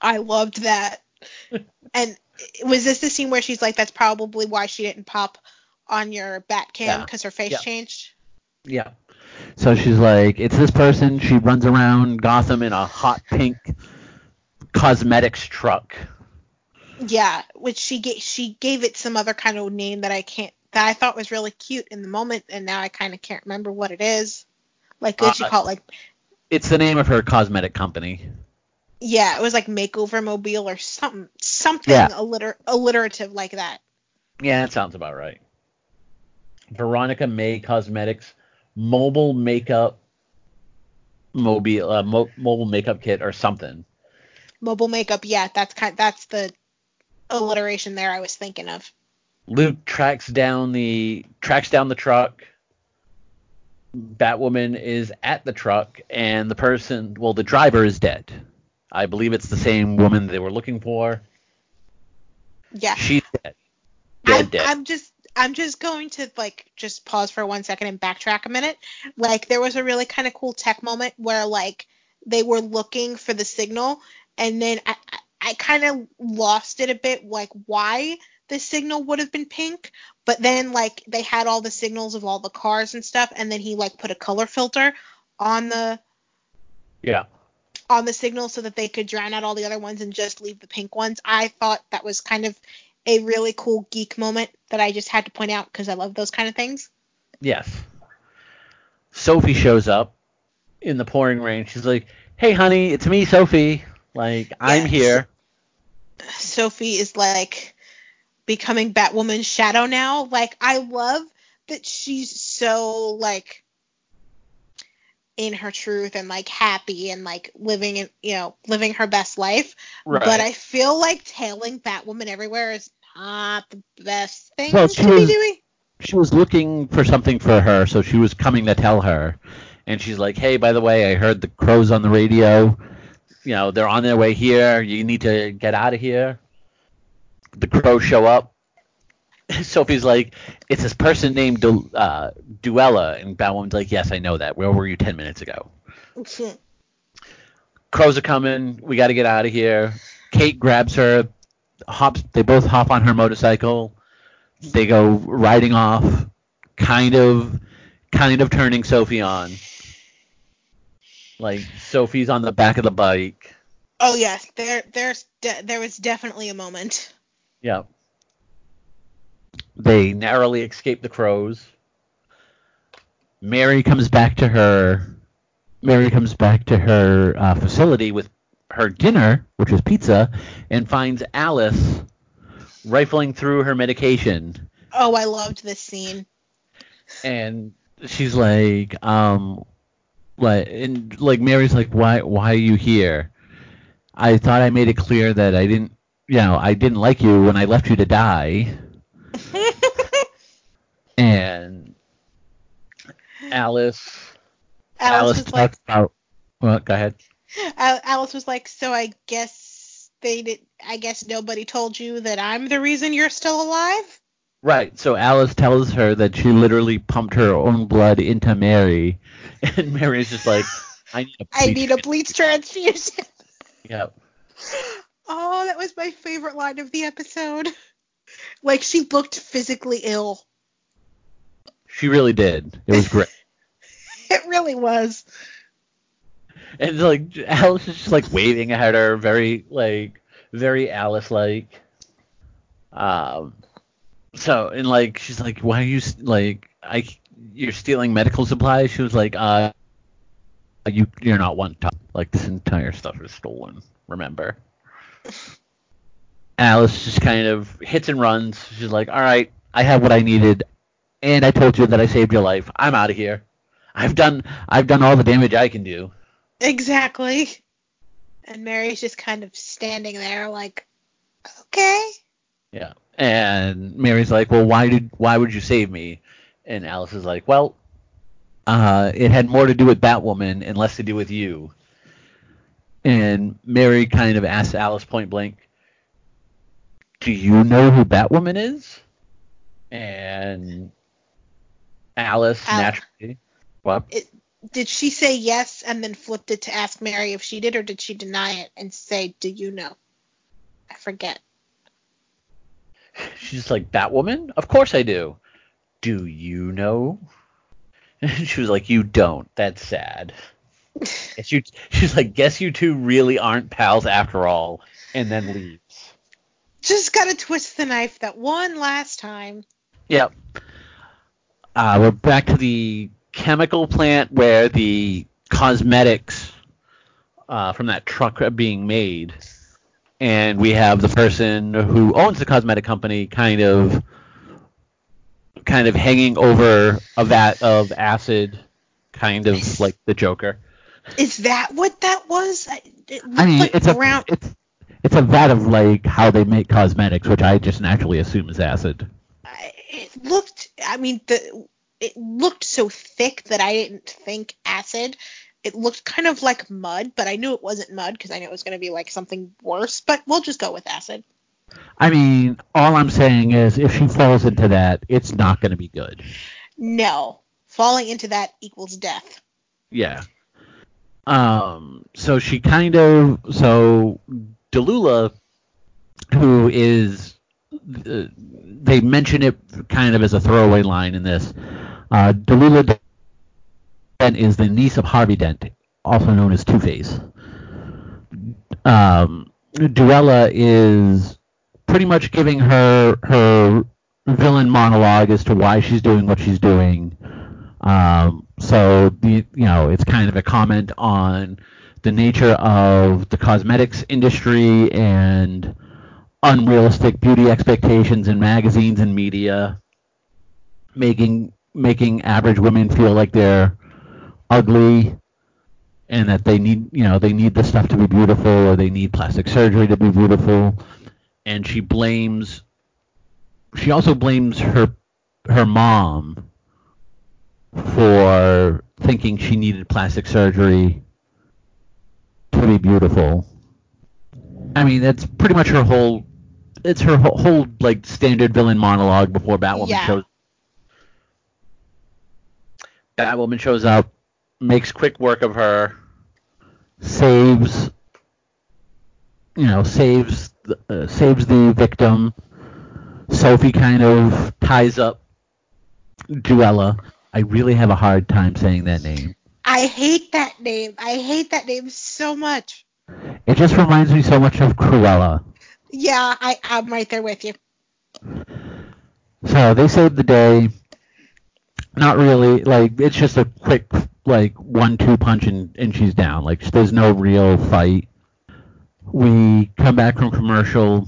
I loved that. and was this the scene where she's like, "That's probably why she didn't pop on your bat cam Yeah. because her face Yeah. changed." Yeah. So she's like, it's this person. She runs around Gotham in a hot pink cosmetics truck. Yeah, which she gave she gave it some other kind of name that I can't that I thought was really cute in the moment, and now I kind of can't remember what it is. Like, what Uh, call it? Like, It's the name of her cosmetic company. yeah, it was like Makeover Mobile or something, something Yeah. alliter- alliterative like that. Yeah, that sounds about right. Veronica May Cosmetics mobile makeup mobile uh, mo- mobile makeup kit or something. Mobile makeup, yeah, that's kind, that's the alliteration there I was thinking of. Luke tracks down the tracks down the truck. Batwoman is at the truck, and the person, well, the driver is dead. I believe it's the same woman they were looking for. Yeah, She's dead. Dead, I'm, dead. I'm just I'm just going to like just pause for one second and backtrack a minute. Like there was a really kind of cool tech moment where like they were looking for the signal and then I I, I kind of lost it a bit like why the signal would have been pink, but then like they had all the signals of all the cars and stuff and then he like put a color filter on the yeah. on the signal so that they could drown out all the other ones and just leave the pink ones. I thought that was kind of a really cool geek moment that I just had to point out because I love those kind of things. Yes. Sophie shows up in the pouring rain. She's like, "Hey, honey, it's me, Sophie. Like, I'm here." Sophie is like becoming Batwoman's shadow now. Like I love that she's so like in her truth and like happy and like living in you know living her best life. Right. But I feel like tailing Batwoman everywhere is not the best thing Well, she to be was- doing. she was looking for something for her, so she was coming to tell her. And she's like, "Hey, by the way, I heard the crows on the radio. You know, they're on their way here. You need to get out of here." The crows show up. Sophie's like, "It's this person named Du- uh, Duela," and Batwoman's like, "Yes, I know that. Where were you ten minutes ago?" Crows are coming. We got to get out of here. Kate grabs her, hops. They both hop on her motorcycle. They go riding off, kind of, kind of turning Sophie on. Like Sophie's on the back of the bike. Oh yes, there there's de- there was definitely a moment. Yeah. They narrowly escape the crows. Mary comes back to her. Mary comes back to her uh, facility with her dinner, which is pizza, and finds Alice rifling through her medication. Oh, I loved this scene. and she's like, um, like, and like Mary's like, why, why are you here? I thought I made it clear that I didn't, you know, I didn't like you when I left you to die. And Alice, Alice, Alice was like, talks about. Well, go ahead. Alice was like, so I guess they did. I guess nobody told you that I'm the reason you're still alive. Right. So Alice tells her that she literally pumped her own blood into Mary, and Mary's just like, I need a. I bleach need a bleach transfusion. Yep. Oh, that was my favorite line of the episode. Like she looked physically ill. She really did. It was great. It really was. And like Alice is just like waving at her, very like very Alice like. Um. So and like she's like, why are you like I you're stealing medical supplies? She was like, uh, you you're not one to like this entire stuff is stolen. Remember. Alice just kind of hits and runs. She's like, all right, I have what I needed, and I told you that I saved your life. I'm out of here. I've done I've done all the damage I can do. Exactly. And Mary's just kind of standing there like, okay. Yeah. And Mary's like, "Well, why did why would you save me?" And Alice is like, "Well, uh, it had more to do with Batwoman and less to do with you." And Mary kind of asks Alice point blank, "Do you know who Batwoman is?" And Alice Al- naturally, what? Did she say yes and then flipped it to ask Mary if she did, or did she deny it and say, do you know? I forget. She's like, Batwoman? Of course I do. Do you know? And she was like, You don't. That's sad. Guess you, she's like, Guess you two really aren't pals after all. And then leaves. Just gotta twist the knife that one last time. Yep. uh, we're back to the chemical plant where the cosmetics uh, from that truck are being made, and we have the person who owns the cosmetic company kind of kind of hanging over a vat of acid, kind of like the Joker. Is that what that was? It I mean, like it's a it's it's a vat of like how they make cosmetics, which I just naturally assume is acid. It looked. I mean, the it looked so thick that I didn't think acid. It looked kind of like mud, but I knew it wasn't mud because I knew it was going to be like something worse. But we'll just go with acid. I mean, all I'm saying is if she falls into that, it's not going to be good. No, falling into that equals death. Yeah. Um. So she kind of so Delula, who is uh, they mention it kind of as a throwaway line in this. Uh, Delula Dent is the niece of Harvey Dent, also known as Two Face. Um, Duela is pretty much giving her her villain monologue as to why she's doing what she's doing. Um, so the you know it's kind of a comment on the nature of the cosmetics industry and unrealistic beauty expectations in magazines and media, making making average women feel like they're ugly and that they need you know they need this stuff to be beautiful or they need plastic surgery to be beautiful and she blames she also blames her her mom for thinking she needed plastic surgery to be beautiful. I mean, that's pretty much her whole. It's her whole, whole like standard villain monologue before Batwoman Yeah. shows. Batwoman shows up, makes quick work of her, saves. You know, saves uh, saves the victim. Sophie kind of ties up Duela. I really have a hard time saying that name. I hate that name. I hate that name so much. It just reminds me so much of Cruella. Yeah, I, I'm right there with you. So they saved the day. Not really. Like it's just a quick like one-two punch and, and she's down. Like there's no real fight. We come back from commercial,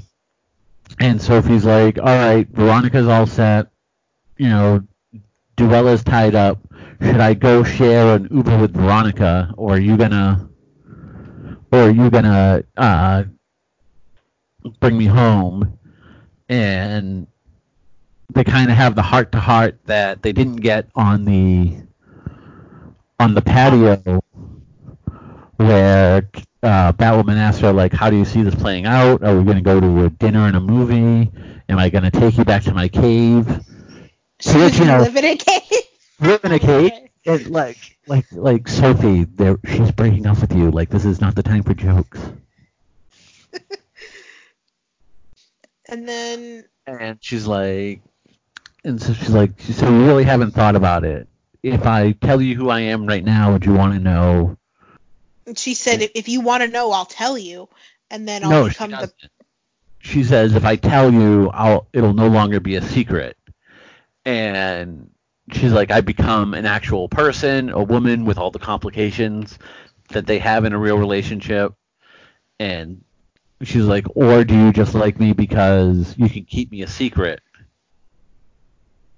and Sophie's like, "All right, Veronica's all set. You know, Duela's tied up. Should I go share an Uber with Veronica, or are you gonna, or are you gonna uh, bring me home?" And they kind of have the heart to heart that they didn't get on the on the patio where uh, Batwoman asks her like, "How do you see this playing out? Are we going to go to a dinner and a movie? Am I going to take you back to my cave? So that, you know- live in a cave. Live in a cave?" And like, like, like Sophie, there, she's breaking up with you. Like, this is not the time for jokes. And then and she's like, And so she's like, "So you really haven't thought about it? If I tell you who I am right now, would you want to know?" She said, "If- "If you want to know, I'll tell you." And then I'll no, she become the. doesn't. She says, if I tell you, I'll it'll no longer be a secret. And she's like, I become an actual person, a woman with all the complications that they have in a real relationship. And she's like, or do you just like me because you can keep me a secret?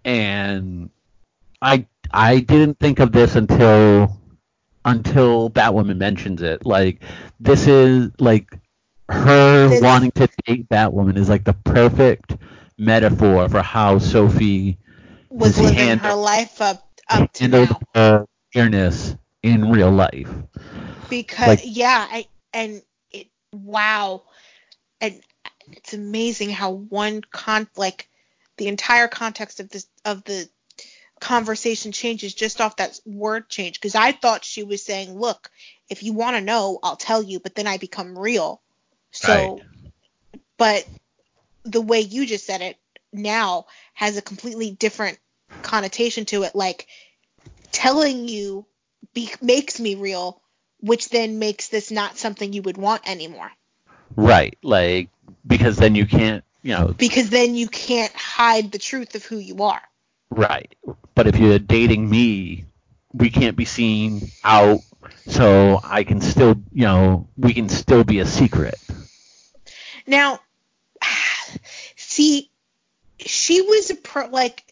And I I didn't think of this until until Batwoman mentions it. Like this is like her This- wanting to date Batwoman is like the perfect metaphor for how Sophie was living hand- her life up up to handled now. her queerness in real life. because like- yeah I, and it wow and it's amazing how one con like the entire context of this of the conversation changes just off that word change. Because i thought she was saying look if you want to know i'll tell you but then i become real. So but the way you just said it now has a completely different connotation to it. Like telling you be- makes me real which then makes this not something you would want anymore. Right. Like because then you can't, you know, because then you can't hide the truth of who you are Right. But if you're dating me, we can't be seen out, so I can still, you know, we can still be a secret. Now, see, she was a pro, like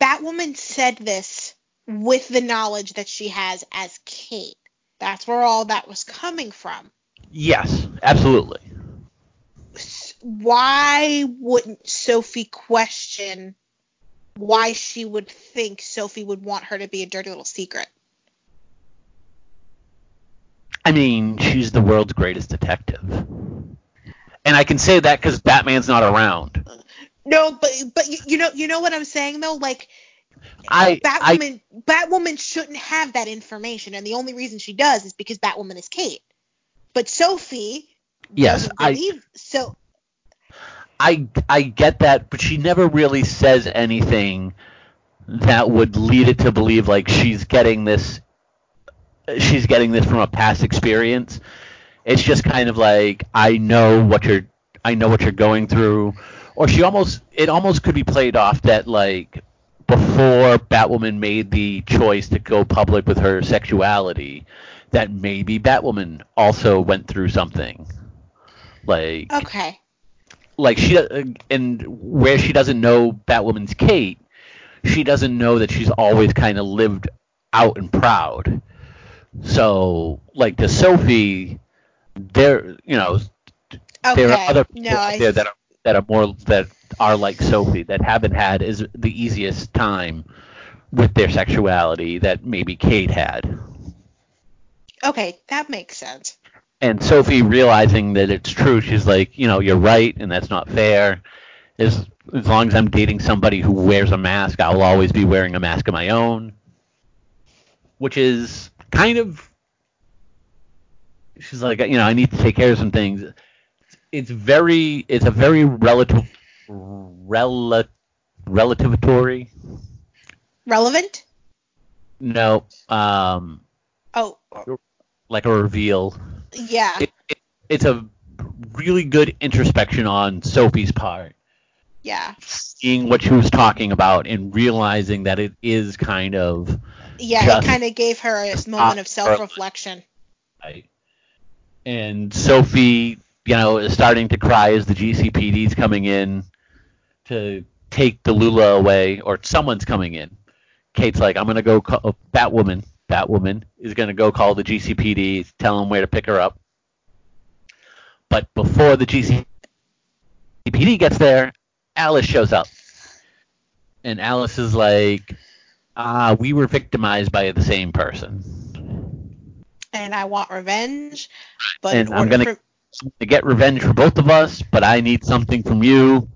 Batwoman said this with the knowledge that she has as Kate. That's where all that was coming from. Yes, absolutely. Why wouldn't Sophie question why she would think Sophie would want her to be a dirty little secret? I mean, she's the world's greatest detective. And I can say that because Batman's not around. No, but but you, you know you know what I'm saying though, like I Batwoman I, Batwoman shouldn't have that information, and the only reason she does is because Batwoman is Kate. But Sophie yes, believe I, so. I I get that, but she never really says anything that would lead it to believe like she's getting this she's getting this from a past experience. It's just kind of like I know what you're I know what you're going through or she almost it almost could be played off that like before Batwoman made the choice to go public with her sexuality, that maybe Batwoman also went through something. Like okay, like she and where she doesn't know Batwoman's Kate, she doesn't know that she's always kind of lived out and proud. So like to Sophie, there you know okay. there are other people no, out there that are that are more that are like Sophie that haven't had is the easiest time with their sexuality that maybe Kate had. Okay, that makes sense. And Sophie realizing that it's true, she's like, you know, you're right, and that's not fair. As as long as I'm dating somebody who wears a mask, I'll always be wearing a mask of my own. Which is kind of she's like, you know, I need to take care of some things it's very it's a very relative rel relativatory relevant no um oh like a reveal yeah. It, it, it's a really good introspection on sophie's part. Yeah. Seeing what she was talking about and realizing that it is kind of yeah it kind of gave her a moment of self-reflection. right. And sophie you know, is starting to cry as the GCPD's coming in to take Delula away, or someone's coming in. Kate's like, I'm gonna go call oh, Batwoman. Batwoman is gonna go call the GCPD, tell them where to pick her up. But before the GCPD gets there, Alice shows up, and Alice is like, Ah, we were victimized by the same person. And I want revenge, but and I'm gonna for- to get revenge for both of us, but I need something from you.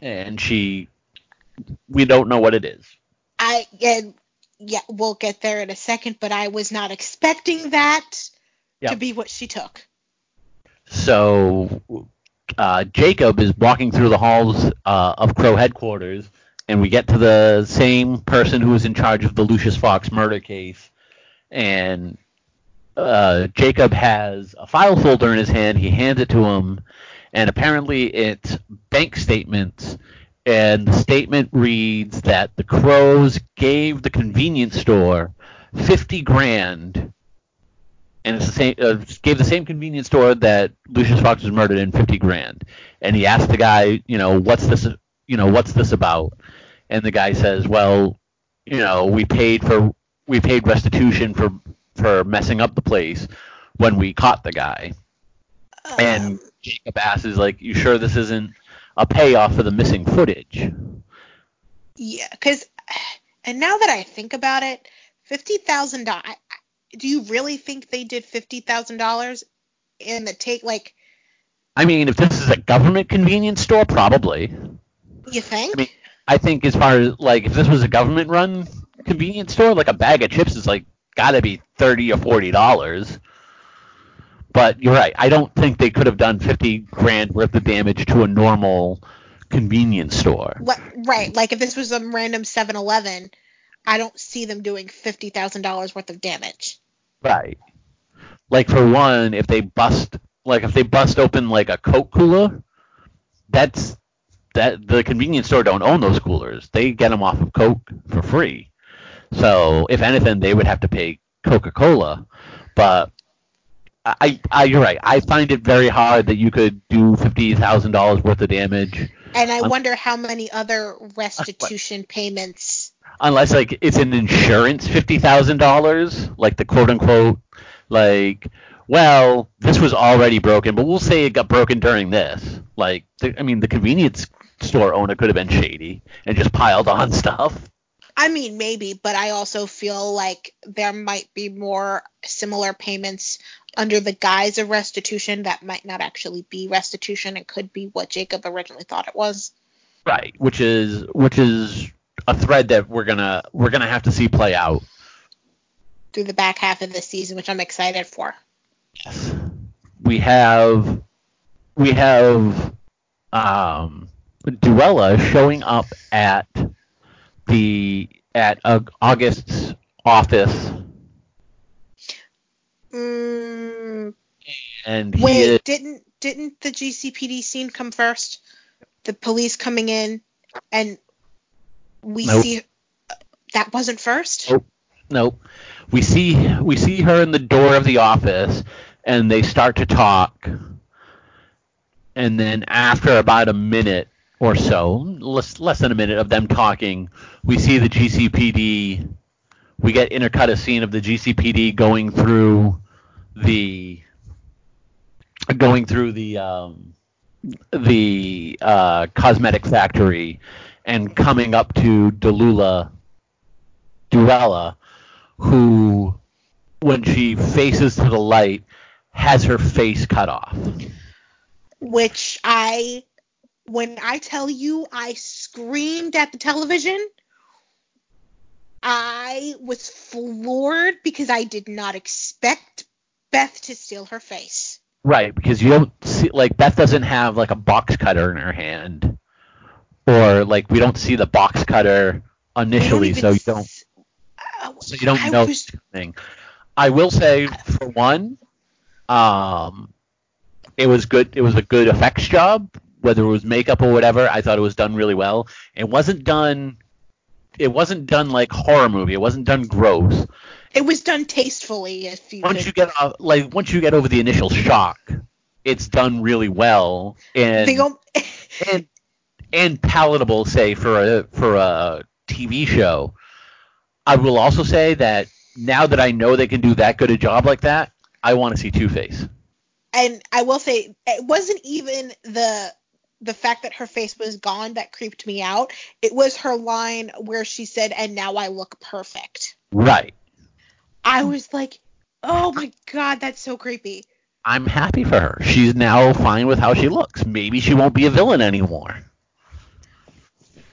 And she, we don't know what it is. I and yeah, we'll get there in a second, but I was not expecting that yep. to be what she took. So uh, Jacob is walking through the halls uh, of Crow headquarters, and we get to the same person who was in charge of the Lucius Fox murder case, and uh, Jacob has a file folder in his hand. He hands it to him, and apparently it's bank statements. And the statement reads that the Crows gave the convenience store fifty grand, and it's the same. Uh, gave the same convenience store that Lucius Fox was murdered in fifty grand. And he asked the guy, you know, what's this? You know, what's this about? And the guy says, well, you know, we paid for we paid restitution for for messing up the place when we caught the guy. Um, and Jacob asks, like, you sure this isn't a payoff for the missing footage? Yeah, because, and now that I think about it, fifty thousand dollars. Do you really think they did fifty thousand dollars in the take? Like, I mean, if this is a government convenience store, probably. You think? I mean, I think as far as like if this was a government run convenience store, like a bag of chips is like got to be thirty or forty dollars. But you're right. I don't think they could have done fifty grand worth of damage to a normal convenience store. Right. Like if this was a random 7-Eleven, I don't see them doing fifty thousand dollars worth of damage. Right. Like for one, if they bust like if they bust open like a Coke cooler, that's that the convenience store don't own those coolers. They get them off of Coke for free. So if anything, they would have to pay Coca-Cola. But I, I, you're right. I find it very hard that you could do fifty thousand dollars worth of damage. And I wonder how many other restitution payments. Unless like it's an insurance fifty thousand dollars, like the quote unquote, like, well, this was already broken, but we'll say it got broken during this. Like, the, I mean, the convenience store owner could have been shady and just piled on stuff. I mean, maybe, but I also feel like there might be more similar payments under the guise of restitution that might not actually be restitution. It could be what Jacob originally thought it was. Right, which is which is a thread that we're gonna we're gonna have to see play out through the back half of the season, which I'm excited for. Yes, we have we have um, Duela showing up at the at uh, August's office. Mm, and wait, is, didn't didn't the GCPD scene come first? The police coming in, and we nope. see that wasn't first. Nope. Nope. We see we see her in the door of the office, and they start to talk. And then after about a minute, or so, less, less than a minute of them talking, we see the GCPD. We get intercut a scene of the GCPD going through the going through the um, the uh, cosmetic factory and coming up to Delula Duela, who, when she faces to the light, has her face cut off. Which I when I tell you I screamed at the television, I was floored because I did not expect Beth to steal her face. Right, because you don't see like Beth doesn't have like a box cutter in her hand, or like we don't see the box cutter initially, so you don't so you don't I know was- thing. I will say for one, um, it was good. It was a good effects job, whether it was makeup or whatever. I thought it was done really well. It wasn't done. It wasn't done like horror movie. It wasn't done gross. It was done tastefully, if you Once could. you get off, like once you get over the initial shock, it's done really well and go- and and palatable, say for a for a TV show. I will also say that now that I know they can do that good a job like that, I want to see Two Face. and I will say it wasn't even the the fact that her face was gone that creeped me out. It was her line where she said, "And now I look perfect." Right. I was like, "Oh my god, that's so creepy." I'm happy for her. She's now fine with how she looks. Maybe she won't be a villain anymore.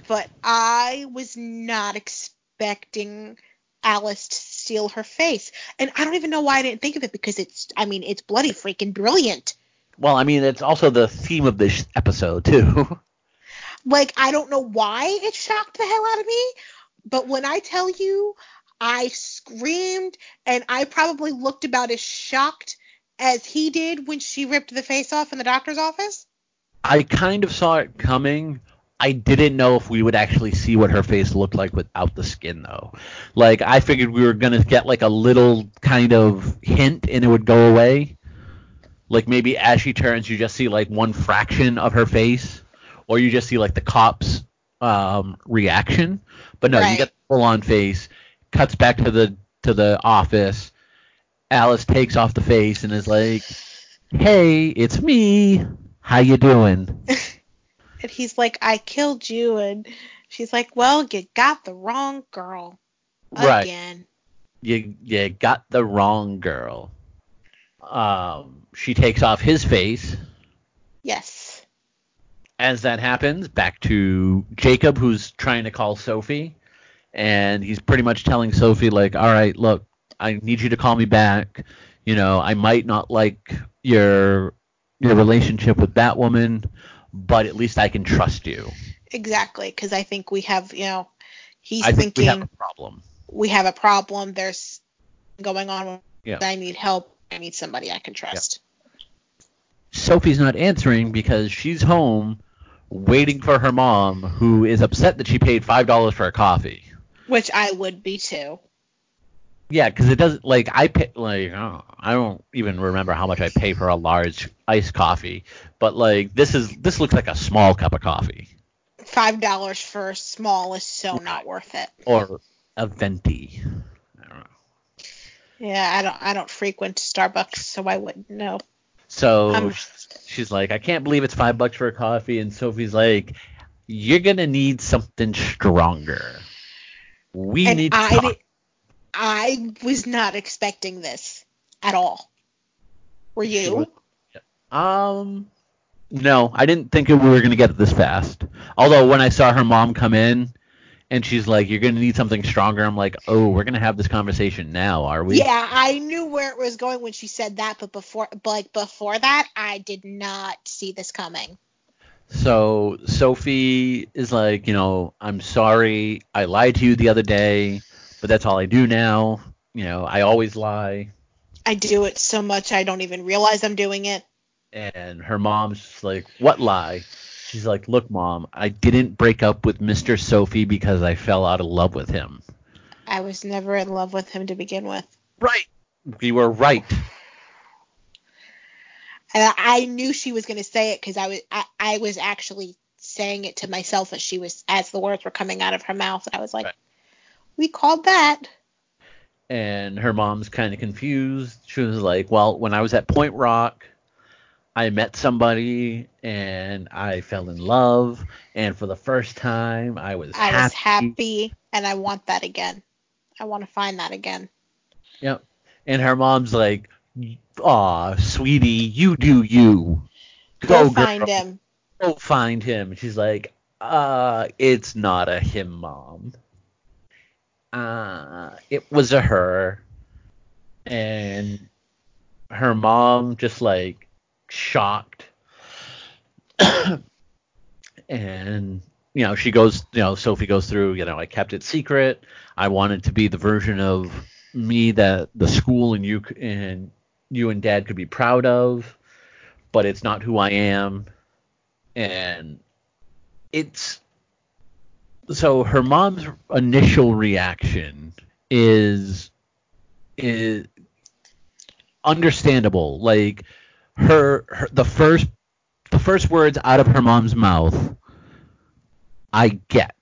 But I was not expecting Alice to steal her face, and I don't even know why I didn't think of it because it's, I mean, it's bloody freaking brilliant. Well, I mean, it's also the theme of this episode too. Like, I don't know why it shocked the hell out of me, but when I tell you I screamed and I probably looked about as shocked as he did when she ripped the face off in the doctor's office. I kind of saw it coming. I didn't know if we would actually see what her face looked like without the skin, though. Like, I figured we were going to get like a little kind of hint and it would go away. Like, maybe as she turns, you just see like one fraction of her face, or you just see like the cop's um, reaction. But no, you get the full on face, cuts back to the to the office. Alice takes off the face and is like, "Hey, it's me. How you doing?" And he's like, I killed you. And she's like, Well, you got the wrong girl. Right. You you got the wrong girl. Um, she takes off his face. Yes. As that happens, back to Jacob, who's trying to call Sophie, and he's pretty much telling Sophie like, "All right, look, I need you to call me back. You know, I might not like your your relationship with that woman, but at least I can trust you. Exactly. Because I think we have, you know, he's I think thinking we have a problem. we have a problem. There's going on. Yeah. I need help. I need somebody I can trust. Sophie's not answering because she's home waiting for her mom, who is upset that she paid five dollars for a coffee. Which I would be too. Yeah, because it doesn't like I pay like oh, I don't even remember how much I pay for a large iced coffee, but like this is this looks like a small cup of coffee Five dollars for a small is so not worth it. or a venti. I don't know. Yeah, I don't I don't frequent Starbucks, so I wouldn't know. So I'm- she's like, I can't believe it's five bucks for a coffee, and Sophie's like, you're gonna need something stronger. We and need to I. I was not expecting this at all. Were you? Um, no, I didn't think we were gonna get it this fast. Although when I saw her mom come in, and she's like, "You're gonna need something stronger," I'm like, "Oh, we're gonna have this conversation now, are we?" Yeah, I knew where it was going when she said that, but before but like before that, I did not see this coming. So Sophie is like, you know, I'm sorry, I lied to you the other day, but that's all I do now. You know, I always lie. I do it so much I don't even realize I'm doing it. And her mom's just like, what lie? She's like, look, mom, I didn't break up with Mr. Sophie because I fell out of love with him. I was never in love with him to begin with. Right. We were right. And I, knew she was going to say it because I was I, I was actually saying it to myself as she was as the words were coming out of her mouth. And I was like, Right. "We called that." And her mom's kind of confused. She was like, well, when I was at Point Rock, I met somebody and I fell in love. And for the first time, I was I happy. was happy, and I want that again. I want to find that again. Yep. And her mom's like, "Aw, sweetie, you do you. Go, girl. find him. Go find him." She's like, "Uh, it's not a him, mom. Uh, it was a her." And her mom just like shocked. and you know, she goes, you know, Sophie goes through, you know, I kept it secret. I wanted to be the version of me that the school and you and you and dad could be proud of, but it's not who I am. And it's so her mom's initial reaction is is understandable. Like her, her the first the first words out of her mom's mouth I get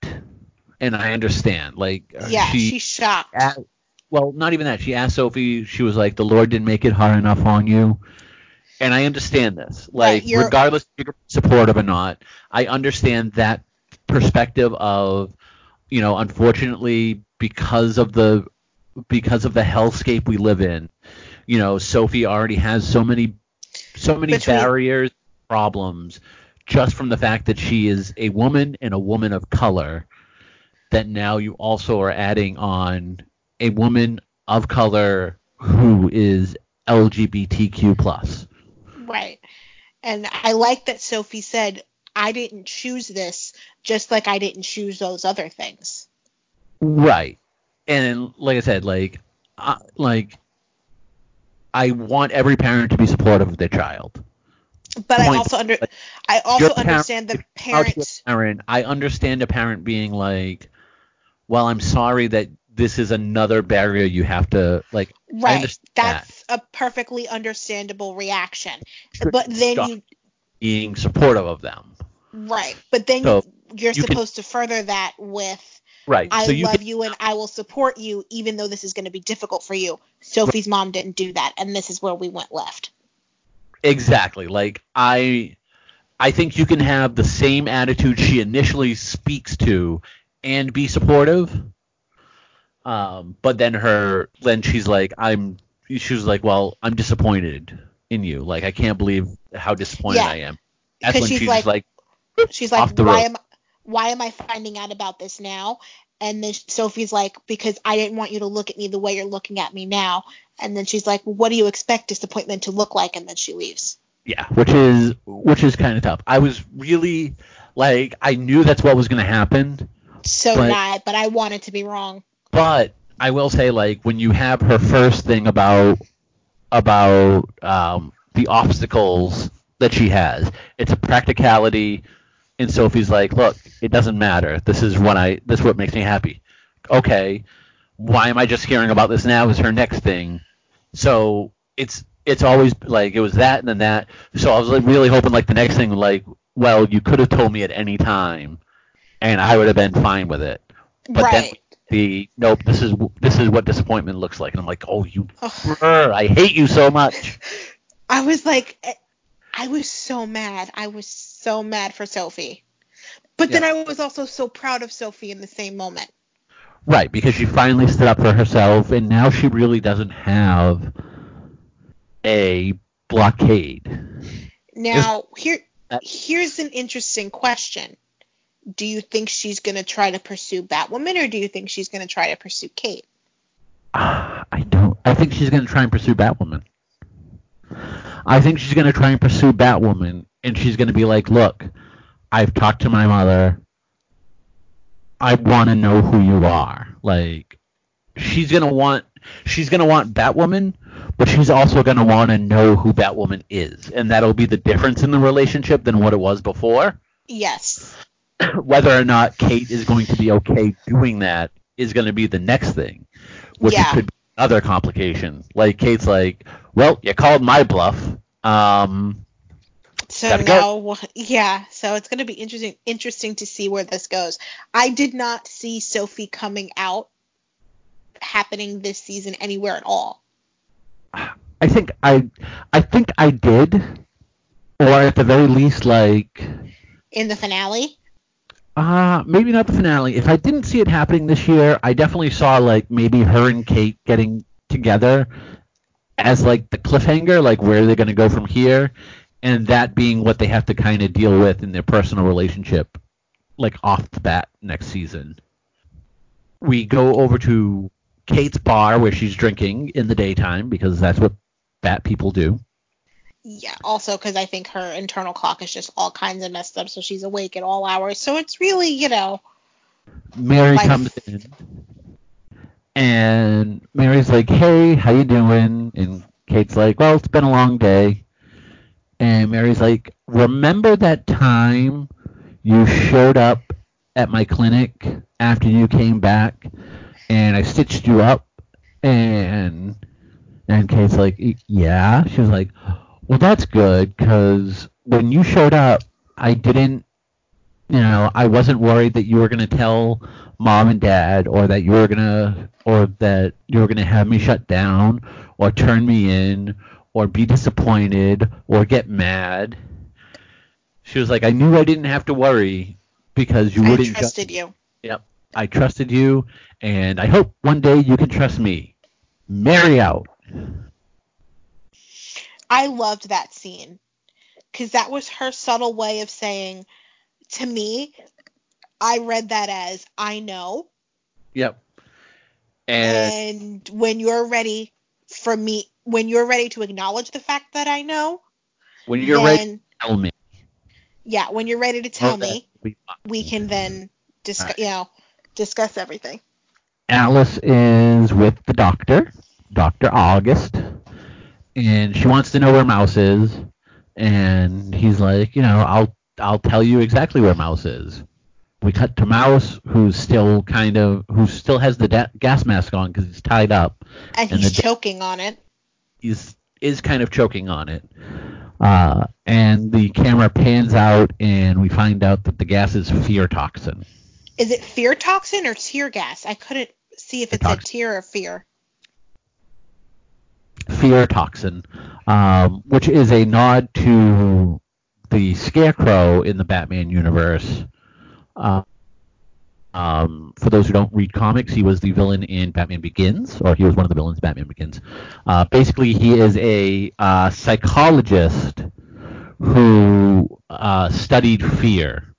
and I understand. Like uh, Yeah, she she's shocked. a- well, not even that. She asked Sophie. She was like, "The Lord didn't make it hard enough on you," and I understand this. Like, you're- regardless if you're supportive or not, I understand that perspective of, you know, unfortunately, because of the because of the hellscape we live in, you know, Sophie already has so many so many Between- barriers, problems, just from the fact that she is a woman and a woman of color. That now you also are adding on a woman of color who is LGBTQ plus. Right. And I like that Sophie said, I didn't choose this, just like I didn't choose those other things. Right. And like I said, like, uh, like, I want every parent to be supportive of their child. But I also under Like, I also Your parent- understand the if you're out to a parents parent, I understand a parent being like, "Well, I'm sorry that this is another barrier you have to like." Right. understand that. That's a perfectly understandable reaction. But then stop. you being supportive of them. right. But then So, you're you can- supposed to further that with Right. I so you love can, you and I will support you even though this is going to be difficult for you. Sophie's mom didn't do that and this is where we went left. Exactly. Like I I think you can have the same attitude she initially speaks to and be supportive. Um, but then her then she's like, I'm she was like, Well, I'm disappointed in you. Like I can't believe how disappointed Yeah. I am. That's when she's she's like- like, She's like, why road. am why am I finding out about this now? And then Sophie's like, because I didn't want you to look at me the way you're looking at me now. And then she's like, well, what do you expect disappointment to look like? And then she leaves. Yeah, which is which is kind of tough. I was really like I knew that's what was going to happen, So But- not, but I wanted to be wrong. but I will say like when you have her first thing about about um, the obstacles that she has, it's a practicality And Sophie's like, "Look, it doesn't matter. This is what I. This is what makes me happy." Okay, why am I just hearing about this now? Is her next thing? So it's it's always like it was that and then that. So I was like really hoping like the next thing like, well, you could have told me at any time, and I would have been fine with it. But then the nope, this is this is what disappointment looks like, and I'm like, oh you, Ugh. brr, I hate you so much. I was like, eh, I was so mad. I was so mad for Sophie. But then I was also so proud of Sophie in the same moment. Right, because she finally stood up for herself, and now she really doesn't have a blockade. Now, here here's an interesting question. Do you think she's going to try to pursue Batwoman or do you think she's going to try to pursue Kate? I don't. I think she's going to try and pursue Batwoman. I think she's going to try and pursue Batwoman, and she's going to be like, "Look, I've talked to my mother. I want to know who you are." Like, She's gonna want she's gonna want Batwoman, but she's also gonna want to know who Batwoman is, and that'll be the difference in the relationship than what it was before. Yes. Whether or not Kate is going to be okay doing that is going to be the next thing, which Yeah. could be another complication. Like Kate's like, "Well, you called my bluff." Um, So Gotta now, go. yeah. So it's going to be interesting, interesting to see where this goes. I did not see Sophie coming out happening this season anywhere at all. I think I, I think I did, or at the very least, like, In the finale, uh, maybe not the finale. If I didn't see it happening this year, I definitely saw like maybe her and Kate getting together as like the cliffhanger, like where are they're gonna go from here, and that being what they have to kind of deal with in their personal relationship, like off the bat next season. We go over to Kate's bar where she's drinking in the daytime because that's what bat people do. yeah. Also, because I think her internal clock is just all kinds of messed up, so she's awake at all hours. So it's really, you know, Mary Like- comes in, and Mary's like, "Hey, how you doing?" And Kate's like, "Well, it's been a long day." And Mary's like, "Remember that time you showed up at my clinic after you came back, and I stitched you up?" And and Kate's like, "Yeah." She was like, "Well, that's good, because when you showed up, I didn't." you know, I wasn't worried that you were going to tell mom and dad or that you were to or that you were going to have me shut down or turn me in or be disappointed or get mad. She was like, I knew I didn't have to worry because you I wouldn't ju- trusted you. Yep. I trusted you and I hope one day you can trust me. Mary out. I loved that scene because that was her subtle way of saying, to me, I read that as I know, yep. And and when you're ready for me, when you're ready to acknowledge the fact that I know, when you're then, ready, Tell me. yeah, when you're ready to tell that me, we- can then discuss, Alright. you know, discuss everything. Alice is with the doctor, Dr. August, and she wants to know where Mouse is. And he's like, you know, I'll I'll tell you exactly where Mouse is. We cut to Mouse, who's still kind of, who still has the da- gas mask on because he's tied up. And And he's choking on it. He's is kind of choking on it. Uh, and the camera pans out, and we find out that the gas is fear toxin. Is it fear toxin or tear gas? I couldn't see if it Fear said tear or fear. fear toxin, um, which is a nod to the Scarecrow in the Batman universe. Um, for those who don't read comics, he was the villain in Batman Begins, or he was one of the villains in Batman Begins. Uh, basically, he is a uh, psychologist who uh, studied fear,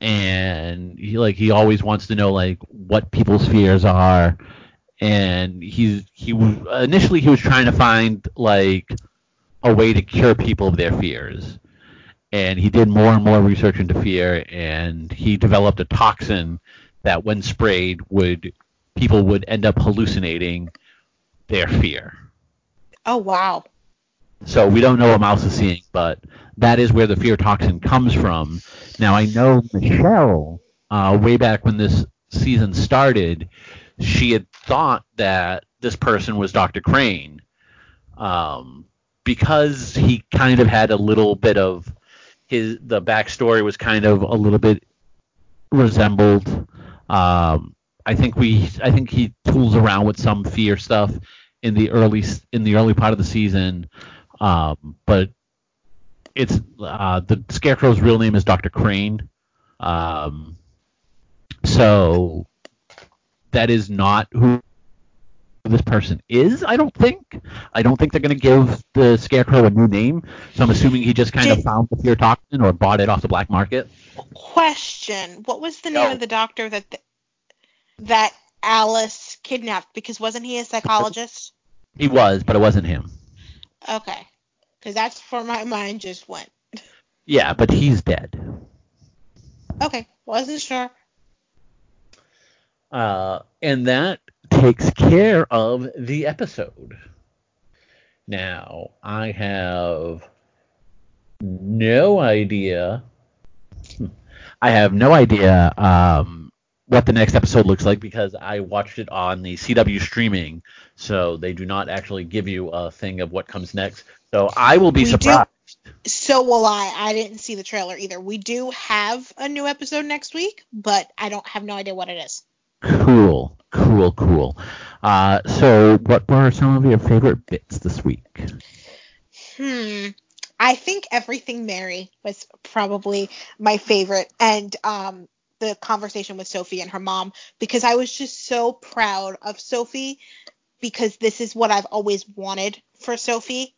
and he like he always wants to know like what people's fears are, and he's he initially he was trying to find like a way to cure people of their fears and he did more and more research into fear and he developed a toxin that when sprayed would people would end up hallucinating their fear Oh wow. So we don't know what Mouse is seeing, but that is where the fear toxin comes from. Now I know Michelle, uh, way back when this season started, she had thought that this person was Dr. Crane, um, because he kind of had a little bit of his the backstory was kind of a little bit resembled. Um, I think we I think he tools around with some fear stuff in the early in the early part of the season, um, but it's uh, the Scarecrow's real name is Dr. Crane. Um, so that is not who this person is. I don't think. I don't think they're going to give the Scarecrow a new name. So I'm assuming he just kind Did- of found the fear toxin or bought it off the black market. Question: What was the name No. of the doctor that th- that Alice kidnapped? Because wasn't he a psychologist? He was, but it wasn't him. Okay, because that's where my mind just went. Yeah, but he's dead. Okay, wasn't sure. Uh, and that takes care of the episode. Now, I have no idea. I have no idea um, what the next episode looks like because I watched it on the CW streaming, so they do not actually give you a thing of what comes next. So I will be We do- surprised. So will I. I didn't see the trailer either. We do have a new episode next week, but I don't have no idea what it is. Cool, cool, cool. Uh, so, what were some of your favorite bits this week? Hmm. I think everything Mary was probably my favorite, and um, the conversation with Sophie and her mom because I was just so proud of Sophie because this is what I've always wanted for Sophie.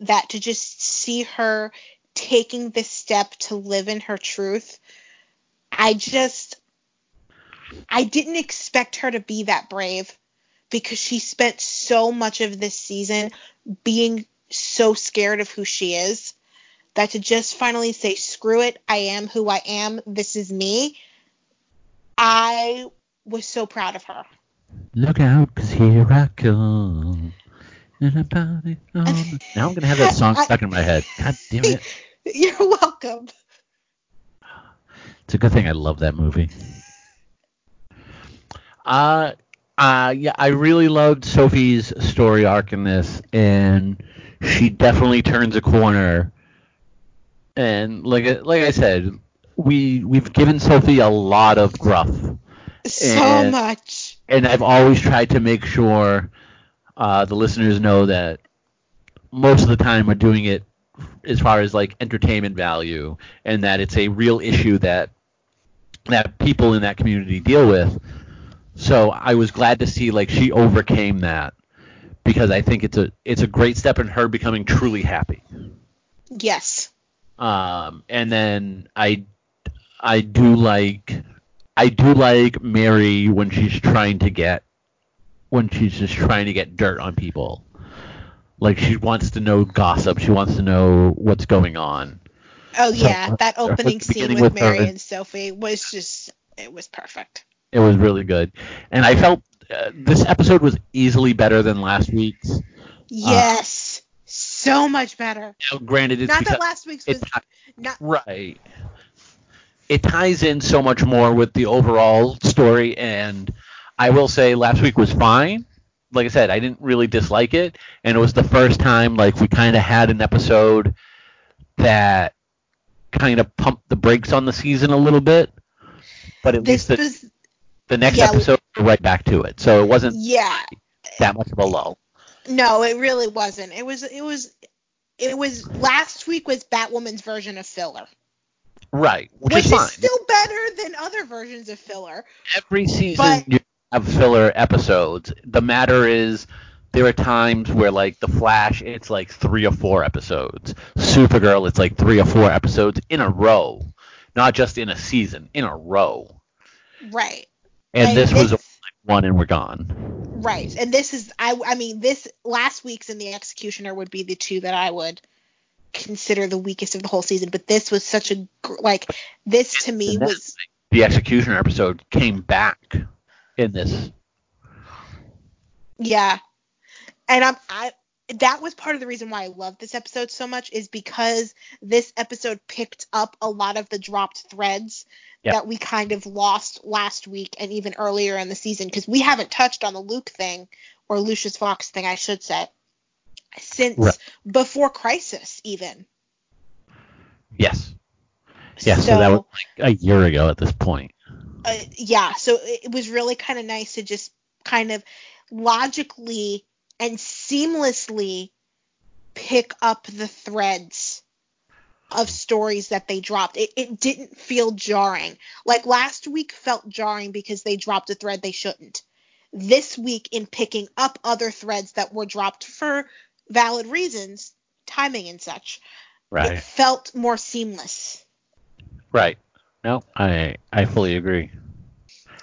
That to just see her taking this step to live in her truth, I just I didn't expect her to be that brave because she spent so much of this season being so scared of who she is that to just finally say screw it i am who i am this is me i was so proud of her Look out, 'cause here I come. And a body on the- Now I'm gonna have that song I- stuck in my head. God damn it! you're welcome It's a good thing I love that movie. Uh, uh, yeah, I really loved Sophie's story arc in this, and she definitely turns a corner. And like I- like I said, we we've given Sophie a lot of gruff, so And- much and I've always tried to make sure uh, the listeners know that most of the time we're doing it as far as like entertainment value, and that it's a real issue that that people in that community deal with. So I was glad to see like she overcame that because I think it's a it's a great step in her becoming truly happy. yes Um, and then I I do like I do like Mary when she's trying to get when she's just trying to get dirt on people. Like she wants to know gossip. She wants to know what's going on. oh So, yeah that uh, opening scene with with her- mary and sophie was just it was perfect It was really good, and I felt uh, this episode was easily better than last week's. yes so much better Now, granted, it's not that last week's it was not Right. It ties in so much more with the overall story, and I will say last week was fine. Like I said, I didn't really dislike it, and it was the first time like we kind of had an episode that kind of pumped the brakes on the season a little bit. But at this least the, was the next yeah, episode we're right back to it, so it wasn't yeah that much of a lull. No, it really wasn't. It was it was it was last week was Batwoman's version of filler. Right, which, Which, is is, fine. still better than other versions of filler. every season But- you have filler episodes. The matter is there are times where like the Flash it's like three or four episodes. Supergirl it's like three or four episodes in a row. Not just in a season, in a row. Right. And Like, this was this- one and we're gone. Right. And this is I I mean this last week's and the Executioner would be the two that I would consider the weakest of the whole season, but this was such a like this to me was The Executioner episode came back in this. yeah. And I'm I that was part of the reason why I love this episode so much is because this episode picked up a lot of the dropped threads Yep. that we kind of lost last week and even earlier in the season because we haven't touched on the Luke thing or Lucius Fox thing, I should say, since Right. before Crisis even. Yes. Yeah. So, that was like a year ago at this point. uh, yeah, so it was really kind of nice to just kind of logically and seamlessly pick up the threads of stories that they dropped. It, it didn't feel jarring. Like last week felt jarring because they dropped a thread they shouldn't. This week, in picking up other threads that were dropped for valid reasons, timing and such, it felt more seamless. Right. No, I I fully agree.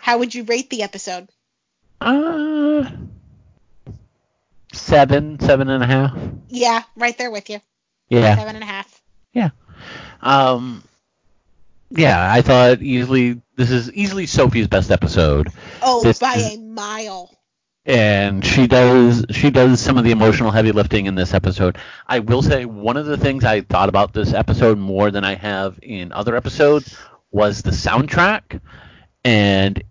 How would you rate the episode? Uh, seven, seven and a half. Yeah, right there with you. Yeah. Seven and a half. Yeah. Um. Yeah, I thought easily this is easily Sophie's best episode, Oh, This by is- a mile. and she does she does some of the emotional heavy lifting in this episode. I will say one of the things I thought about this episode more than I have in other episodes was the soundtrack, and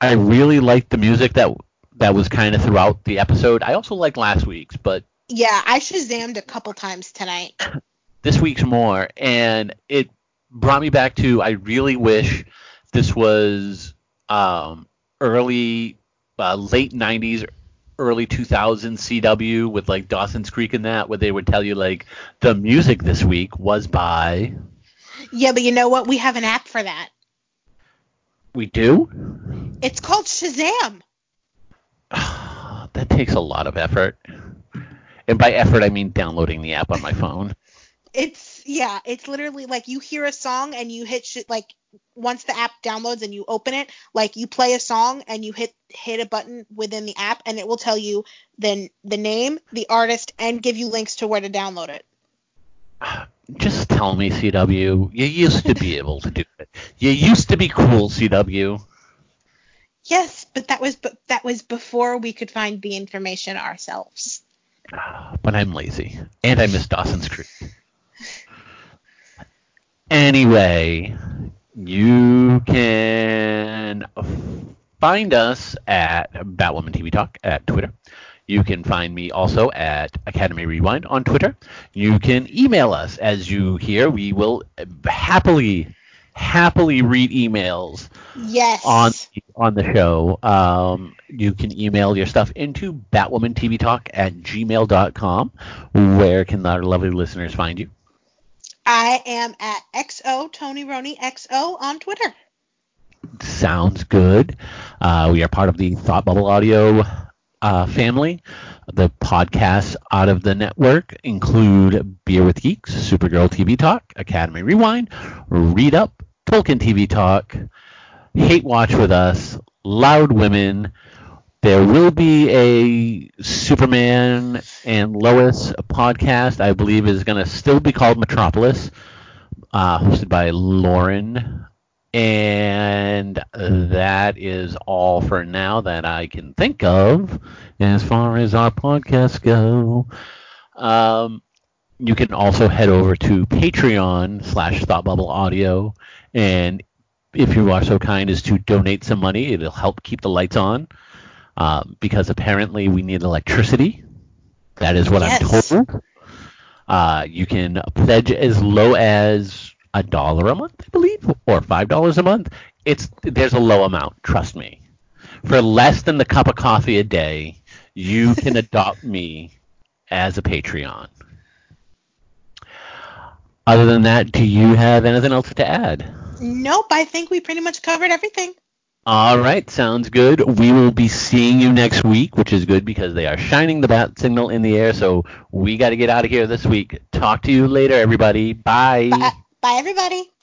I really liked the music that that was kind of throughout the episode. I also liked last week's, but Yeah, I shazammed a couple times tonight. this week's more, and it brought me back to I really wish this was um, early, uh, late '90s, early 2000s CW with like Dawson's Creek and that, where they would tell you like the music this week was by. Yeah, but you know what? We have an app for that. We do. It's called Shazam. Takes a lot of effort, and by effort I mean downloading the app on my phone. It's yeah, it's literally like you hear a song and you hit sh- like once the app downloads and you open it, like you play a song and you hit hit a button within the app and it will tell you then the name, the artist, and give you links to where to download it. Just tell me, CW. You used to be able to do it. You used to be cool, CW. Yes, but that was but that was before we could find the information ourselves. But I'm lazy. And I miss Dawson's Creek. Anyway, you can find us at Batwoman TV Talk at Twitter. You can find me also at Academy Rewind on Twitter. You can email us. As you hear, we will happily, happily read emails Yes. on on the show. Um, you can email your stuff into batwomantvtalk at gmail.com. Where can our lovely listeners find you? I am at XO Tony Roney XO on Twitter. Sounds good. Uh, we are part of the Thought Bubble Audio uh, family. The podcasts out of the network include Beer with Geeks, Supergirl TV Talk, Academy Rewind, Read Up, Tolkien TV Talk, Hate Watch with Us, Loud Women. There will be a Superman and Lois podcast. I believe is going to still be called Metropolis, uh, hosted by Lauren. And that is all for now that I can think of as far as our podcasts go. Um, you can also head over to Patreon slash Thought Bubble Audio, and if you are so kind as to donate some money, it'll help keep the lights on. Um, because apparently we need electricity. That is what I'm told. Uh, you can pledge as low as a dollar a month, I believe, or five dollars a month. It's there's a low amount. Trust me. For less than the cup of coffee a day, you can adopt me as a Patreon. Other than that, do you have anything else to add? Nope, I think we pretty much covered everything. All right, sounds good. We will be seeing you next week, which is good because they are shining the bat signal in the air. So we got to get out of here this week. Talk to you later, everybody. Bye. Bye, bye everybody.